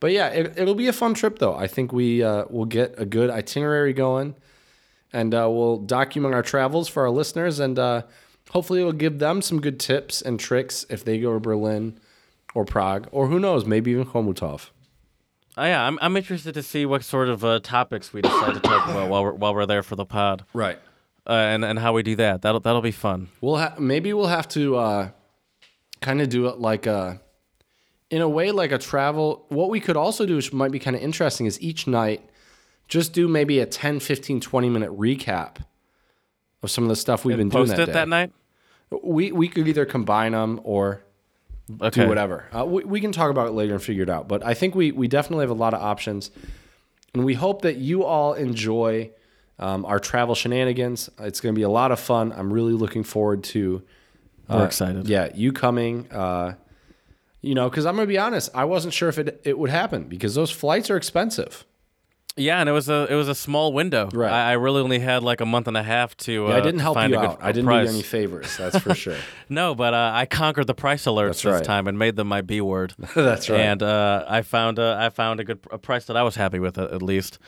but yeah it, it'll be a fun trip though. I think we uh, will get a good itinerary going and uh, we'll document our travels for our listeners and uh, hopefully it'll give them some good tips and tricks if they go to berlin or prague or who knows maybe even Chomutov Oh, yeah, I'm, I'm interested to see what sort of uh, topics we decide to talk about while we're, while we're there for the pod, right uh, and and how we do that. That'll that'll be fun. We'll ha- maybe we'll have to uh, kind of do it like a, in a way like a travel. What we could also do, which might be kind of interesting, is each night just do maybe a 10, 15, 20 minute recap some of the stuff we've been doing Post that it day. that night. We we could either combine them or Okay. do whatever. Uh, we, we can talk about it later and figure it out. But I think we we definitely have a lot of options, and we hope that you all enjoy um, our travel shenanigans. It's going to be a lot of fun. I'm really looking forward to. We're excited. Yeah, you coming. Uh, you know, because I'm going to be honest, I wasn't sure if it it would happen because those flights are expensive. Yeah, and it was a it was a small window. Right. I, I really only had like a month and a half to. Uh, I didn't help find you good out. I didn't price. do you any favors. That's for sure. No, but uh, I conquered the price alerts That's this right. time and made them my B word. That's right. And uh, I found a, I found a good a price that I was happy with at, at least.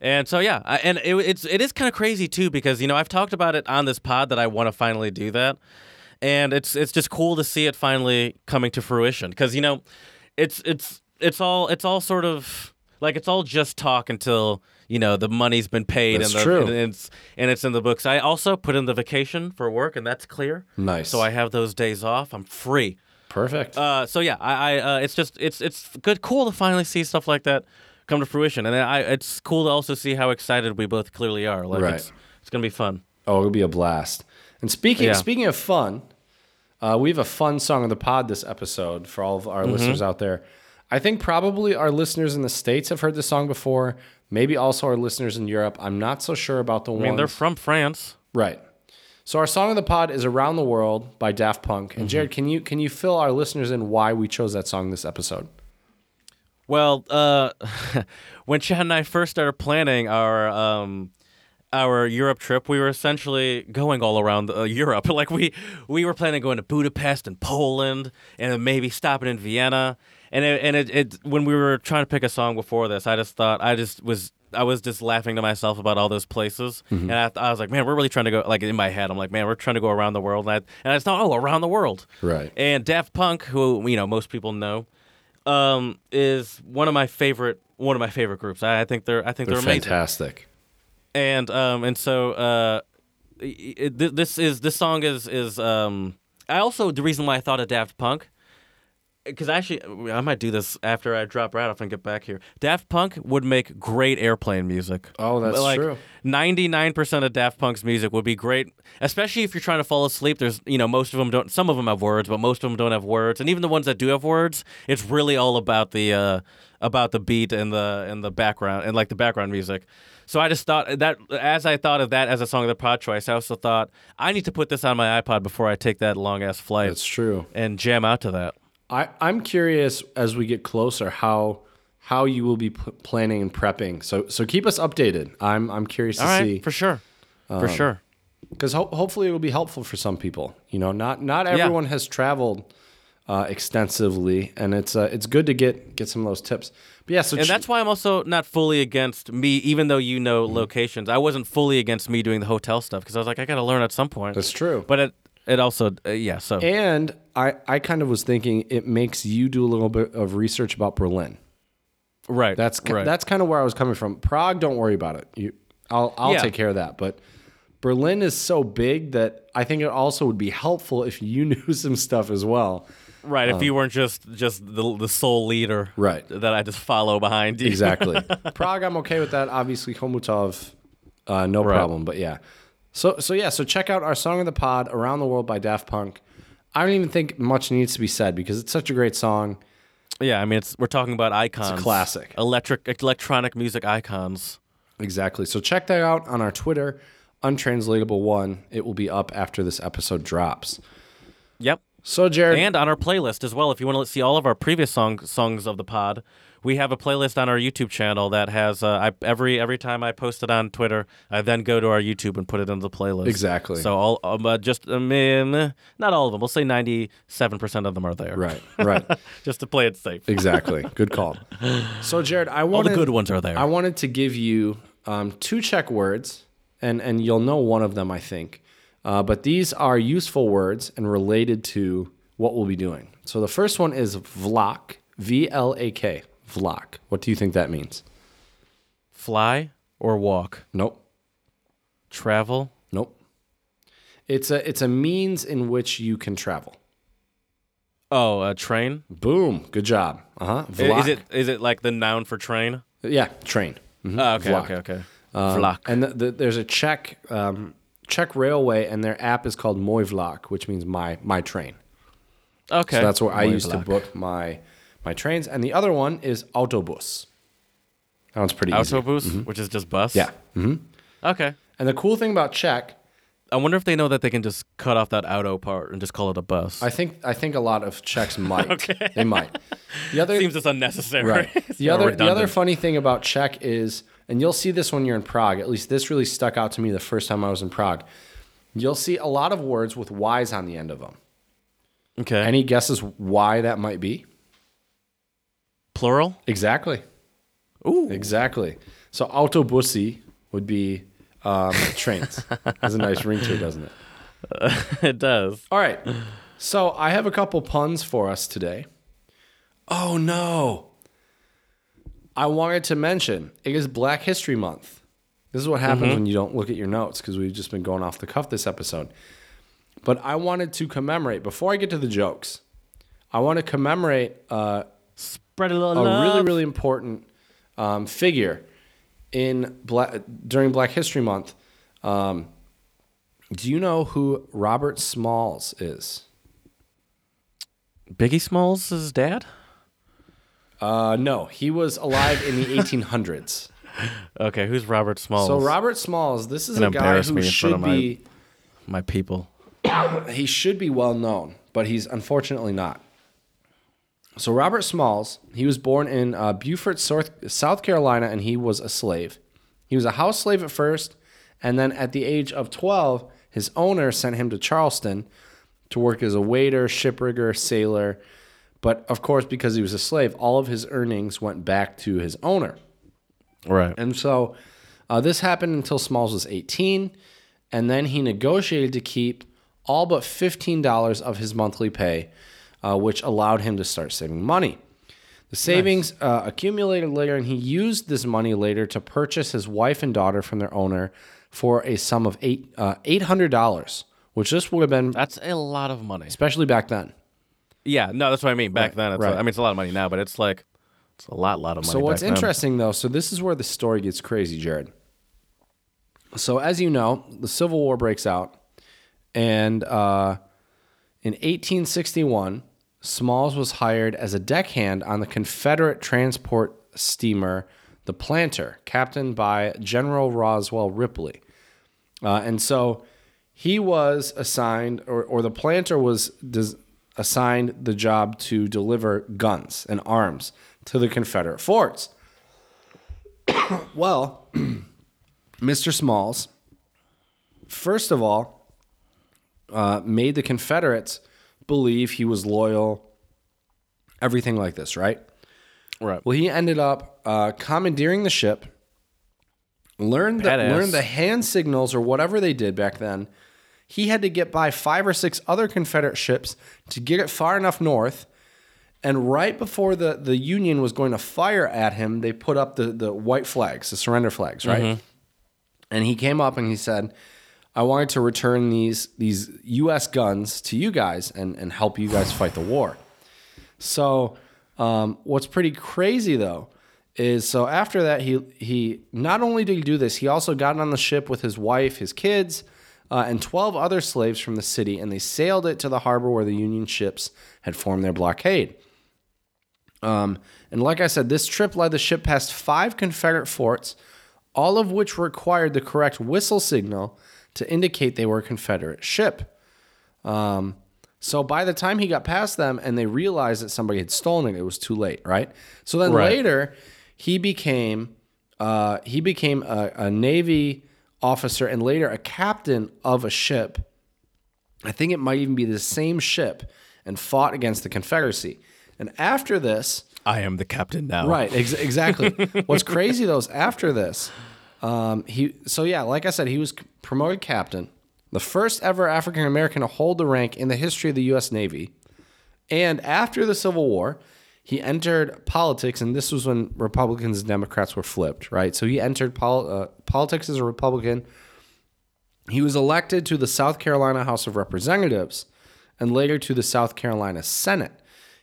And so yeah, I, and it, it's it is kind of crazy too because you know I've talked about it on this pod that I want to finally do that, and it's it's just cool to see it finally coming to fruition because you know, it's it's it's all it's all sort of like it's all just talk until you know the money's been paid That's and the, true. and it's and it's in the books. I also put in the vacation for work and that's clear. Nice. So I have those days off. I'm free. Perfect. Uh, so yeah, I, I uh, it's just it's it's good, cool to finally see stuff like that come to fruition, and I it's cool to also see how excited we both clearly are. Like Right. it's it's gonna be fun. Oh, it'll be a blast. And speaking Yeah. speaking of fun, uh, we have a fun song of the pod this episode for all of our Mm-hmm. listeners out there. I think probably our listeners in the states have heard this song before. Maybe also our listeners in Europe. I'm not so sure about the I ones. mean, they're from France. right. So our song of the pod is "Around the World" by Daft Punk. Mm-hmm. And Jared, can you can you fill our listeners in why we chose that song this episode? Well, uh, when Chad and I first started planning our um, our Europe trip, we were essentially going all around uh, Europe. Like we we were planning on going to Budapest and Poland, and maybe stopping in Vienna. And it, and it, it when we were trying to pick a song before this, I just thought I just was. I was just laughing to myself about all those places, and I, I was like, "Man, we're really trying to go." Like in my head, I'm like, "Man, we're trying to go around the world." And I, and I just thought, "Oh, around the world!" Right. And Daft Punk, who you know most people know, um, is one of my favorite one of my favorite groups. I, I think they're I think They're they're, fantastic. And um and so uh, it, this is this song is is um I also the reason why I thought of Daft Punk because actually, I might do this after I drop right off and get back here. Daft Punk would make great airplane music. Oh, that's like, true. Ninety-nine percent of Daft Punk's music would be great, especially if you're trying to fall asleep. There's, you know, most of them don't. Some of them have words, but most of them don't have words. And even the ones that do have words, it's really all about the uh, about the beat and the and the background and like the background music. So I just thought that as I thought of that as a song of the pod choice, I also thought I need to put this on my iPod before I take that long ass flight That's true. and jam out to that. I, I'm curious as we get closer how how you will be p- planning and prepping. So so keep us updated. I'm I'm curious to All right, see for sure, for sure. because ho- hopefully it will be helpful for some people. You know, not not everyone has traveled uh, extensively, and it's uh, it's good to get get some of those tips. But yeah, so And ch- that's why I'm also not fully against me, even though you know locations. I wasn't fully against me doing the hotel stuff because I was like, I got to learn at some point. that's true. But it it also uh, yeah. So and I I kind of was thinking it makes you do a little bit of research about Berlin. right, That's right. that's kind of where I was coming from. Prague, don't worry about it. You, I'll I'll Yeah. take care of that. But Berlin is so big that I think it also would be helpful if you knew some stuff as well. right. if you weren't just just the the sole leader, Right. that I just follow behind you. Exactly. Prague, I'm okay with that. Obviously, Chomutov, uh, no Right. problem. But yeah, so so yeah, so check out our song of the pod, "Around the World" by Daft Punk. I don't even think much needs to be said because it's such a great song. Yeah, I mean, it's we're talking about icons, classic. electric electronic music icons. Exactly. So check that out on our Twitter, untranslatable one. It will be up after this episode drops. Yep. So Jared, and on our playlist as well. If you want to see all of our previous song, songs of the pod, we have a playlist on our YouTube channel that has uh, I, every every time I post it on Twitter, I then go to our YouTube and put it into the playlist. Exactly. So all um, uh, just I mean, not all of them. We'll say ninety seven percent of them are there. right, right, just to play it safe. exactly. Good call. So Jared, I All wanted the good ones are there. I wanted to give you um, two Czech words, and and you'll know one of them, I think. Uh, but these are useful words and related to what we'll be doing. So the first one is vlak, V L A K, vlak. What do you think that means? Fly or walk, Nope, travel. nope. It's a it's a means in which you can travel. Oh, a train. Boom, good job. Uh huh. Is it is it like the noun for train? Yeah, train. Mhm. Oh, okay, Vlak. okay, okay. Um, Vlak. And the, the, there's a Czech um, Czech railway, and their app is called Můj Vlak, which means my my train. Okay. So that's where I used to book my my trains. And the other one is autobus. That one's pretty easy. Autobus, which is just bus. Yeah. hmm Okay. And the cool thing about Czech, I wonder if they know that they can just cut off that auto part and just call it a bus. I think I think a lot of Czechs might. okay. They might. The other Seems just unnecessary. right. The other the other funny thing about Czech is, and you'll see this when you're in Prague. At least this really stuck out to me the first time I was in Prague. You'll see a lot of words with Y's on the end of them. Okay. Any guesses why that might be? Plural? Exactly. Ooh. Exactly. So autobusy would be um, trains. Has a nice ring to it, doesn't it? it does. All right. So I have a couple puns for us today. Oh no. I wanted to mention it is Black History Month. This is what happens when you don't look at your notes because we've just been going off the cuff this episode. But I wanted to commemorate before I get to the jokes. I want to commemorate uh, Spread a little a love. really really important um, figure in Black during Black History Month. Um, do you know who Robert Smalls is? Biggie Smalls' dad? Uh, no, he was alive in the 1800s. Okay, who's Robert Smalls? So Robert Smalls, this is Gonna a guy embarrass who me in front of should my- be My people. he should be well known, but he's unfortunately not. So Robert Smalls, he was born in uh, Beaufort, South South Carolina, and he was a slave. He was a house slave at first, and then at the age of 12, his owner sent him to Charleston to work as a waiter, shiprigger, sailor. But of course, because he was a slave, all of his earnings went back to his owner. Right. And so uh, this happened until Smalls was 18, and then he negotiated to keep all but $15 of his monthly pay, uh, which allowed him to start saving money. The savings uh, accumulated later, and he used this money later to purchase his wife and daughter from their owner for a sum of eight uh, $800, which this would have been, That's a lot of money. especially back then. Yeah, no, that's what I mean. Back Right, then, it's right. I mean, it's a lot of money now, but it's like it's a lot, lot of money. So what's then. interesting though, so this is where the story gets crazy, Jared. So as you know, the Civil War breaks out, and uh, in 1861, Smalls was hired as a deckhand on the Confederate transport steamer, the Planter, captained by General Roswell Ripley. Uh, and so he was assigned, or, or the planter was des- assigned the job to deliver guns and arms to the Confederate forts. well, Mr. Smalls, first of all, uh, made the Confederates believe he was loyal, everything like this, right? Right. Well, he ended up uh, commandeering the ship, learned the, Badass. learned the hand signals or whatever they did back then. He had to get by five or six other Confederate ships to get it far enough north. And right before the, the Union was going to fire at him, they put up the, the white flags, the surrender flags, right? And he came up and he said, I wanted to return these these US guns to you guys and, and help you guys fight the war. So, um, what's pretty crazy though is so after that he he not only did he do this, he also got on the ship with his wife, his kids, uh, and twelve other slaves from the city, and they sailed it to the harbor where the Union ships had formed their blockade. Um, and like I said, this trip led the ship past five Confederate forts, all of which required the correct whistle signal to indicate they were a Confederate ship. Um, so by the time he got past them and they realized that somebody had stolen it, it was too late, right? So then Right. later, he became uh, he became a, a Navy officer and later a captain of a ship. I think it might even be the same ship, and fought against the Confederacy. And after this, I am the captain now. Right, ex- exactly. What's crazy though is after this, um, he so yeah, like I said, he was promoted captain, the first ever African American to hold the rank in the history of the U.S. Navy. And after the Civil War, he entered politics, and this was when Republicans and Democrats were flipped, right? So he entered pol- uh, politics as a Republican. He was elected to the South Carolina House of Representatives and later to the South Carolina Senate.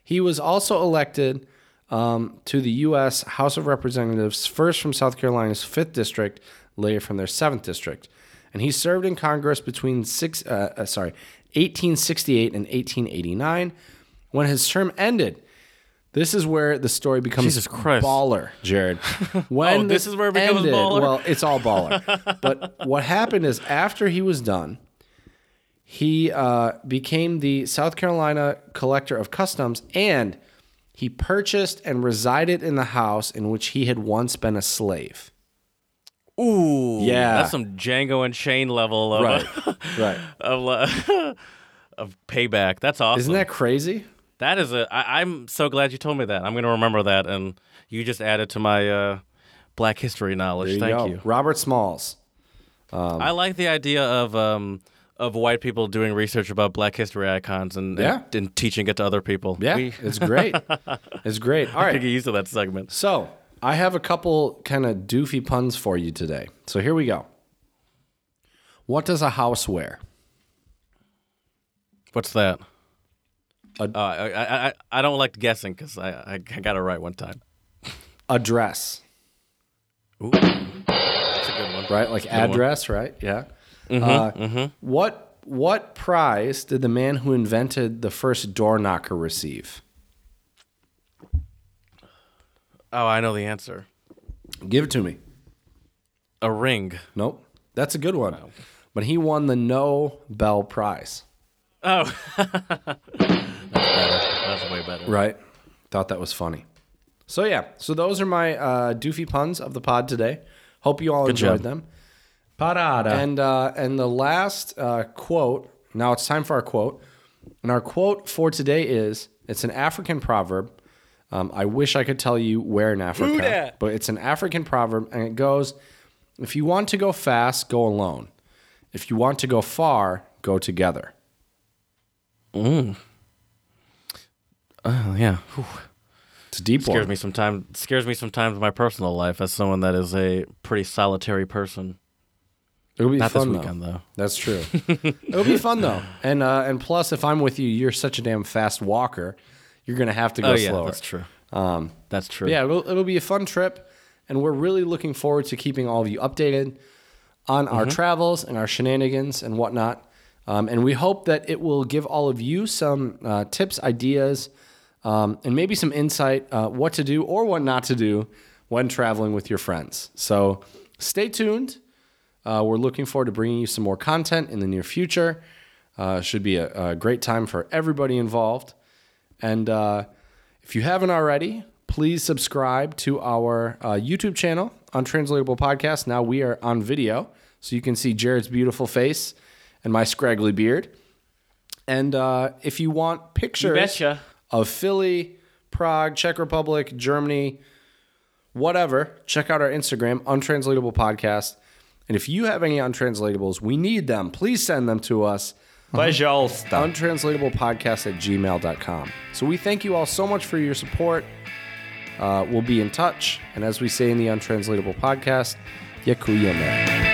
He was also elected um, to the U.S. House of Representatives, first from South Carolina's 5th District, later from their 7th District. And he served in Congress between six, uh, uh, sorry, 1868 and 1889. When his term ended, this is where the story becomes Jesus Christ. baller, Jared. When Oh, this is where it becomes ended- baller? Well, it's all baller. but what happened is after he was done, he uh, became the South Carolina collector of customs and he purchased and resided in the house in which he had once been a slave. Ooh. Yeah. That's some Django Unchained level of right. of, uh, of payback. That's awesome. Isn't that crazy? That is a. I, I'm so glad you told me that. I'm going to remember that, and you just added to my uh, Black history knowledge. There Thank go. you. Robert Smalls. I like the idea of um of white people doing research about Black history icons and Yeah. and, and teaching it to other people. Yeah, we it's great. it's great. All right, I right. get used to that segment. So I have a couple kind of doofy puns for you today. So here we go. What does a house wear? What's that? Uh, I, I I I don't like guessing because I, I I got it right one time. Address. Ooh, that's a good one. right? Like Good one. address, right? Yeah. uh, What what prize did the man who invented the first door knocker receive? Oh, I know the answer. Give it to me. A ring. Nope. That's a good one. But he won the Nobel Prize. Oh, that's better. That's way better. Right. Thought that was funny. So yeah, so those are my uh, doofy puns of the pod today. Hope you all enjoyed job. them. Parada. And uh, and the last uh, quote. Now it's time for our quote. And our quote for today is: It's an African proverb. Um, I wish I could tell you where in Africa, but it's an African proverb, and it goes: If you want to go fast, go alone. If you want to go far, go together. Oh yeah. Whew. It's a deep Scares one. me sometimes. Scares me sometimes in my personal life as someone that is a pretty solitary person. It'll be Not this fun weekend, though. though. That's true. It'll be fun though, and uh, and plus, if I'm with you, you're such a damn fast walker. You're gonna have to go Oh yeah, slower. that's true. Um, that's true. Yeah, it'll, it'll be a fun trip, and we're really looking forward to keeping all of you updated on our travels and our shenanigans and whatnot. Um, and we hope that it will give all of you some uh, tips, ideas, um, and maybe some insight uh, what to do or what not to do when traveling with your friends. So stay tuned. Uh, we're looking forward to bringing you some more content in the near future. Uh, should be a, a great time for everybody involved. And uh, if you haven't already, please subscribe to our uh, YouTube channel, Untranslatable Podcast. Now we are on video, so you can see Jared's beautiful face and my scraggly beard. And uh, if you want pictures betcha of Philly, Prague, Czech Republic, Germany, whatever, check out our Instagram, Untranslatable Podcast. And if you have any untranslatables, we need them. Please send them to us Пожалуйста. untranslatable podcast at gmail.com. So we thank you all so much for your support. Uh, we'll be in touch. And as we say in the untranslatable podcast, Yakuyeme.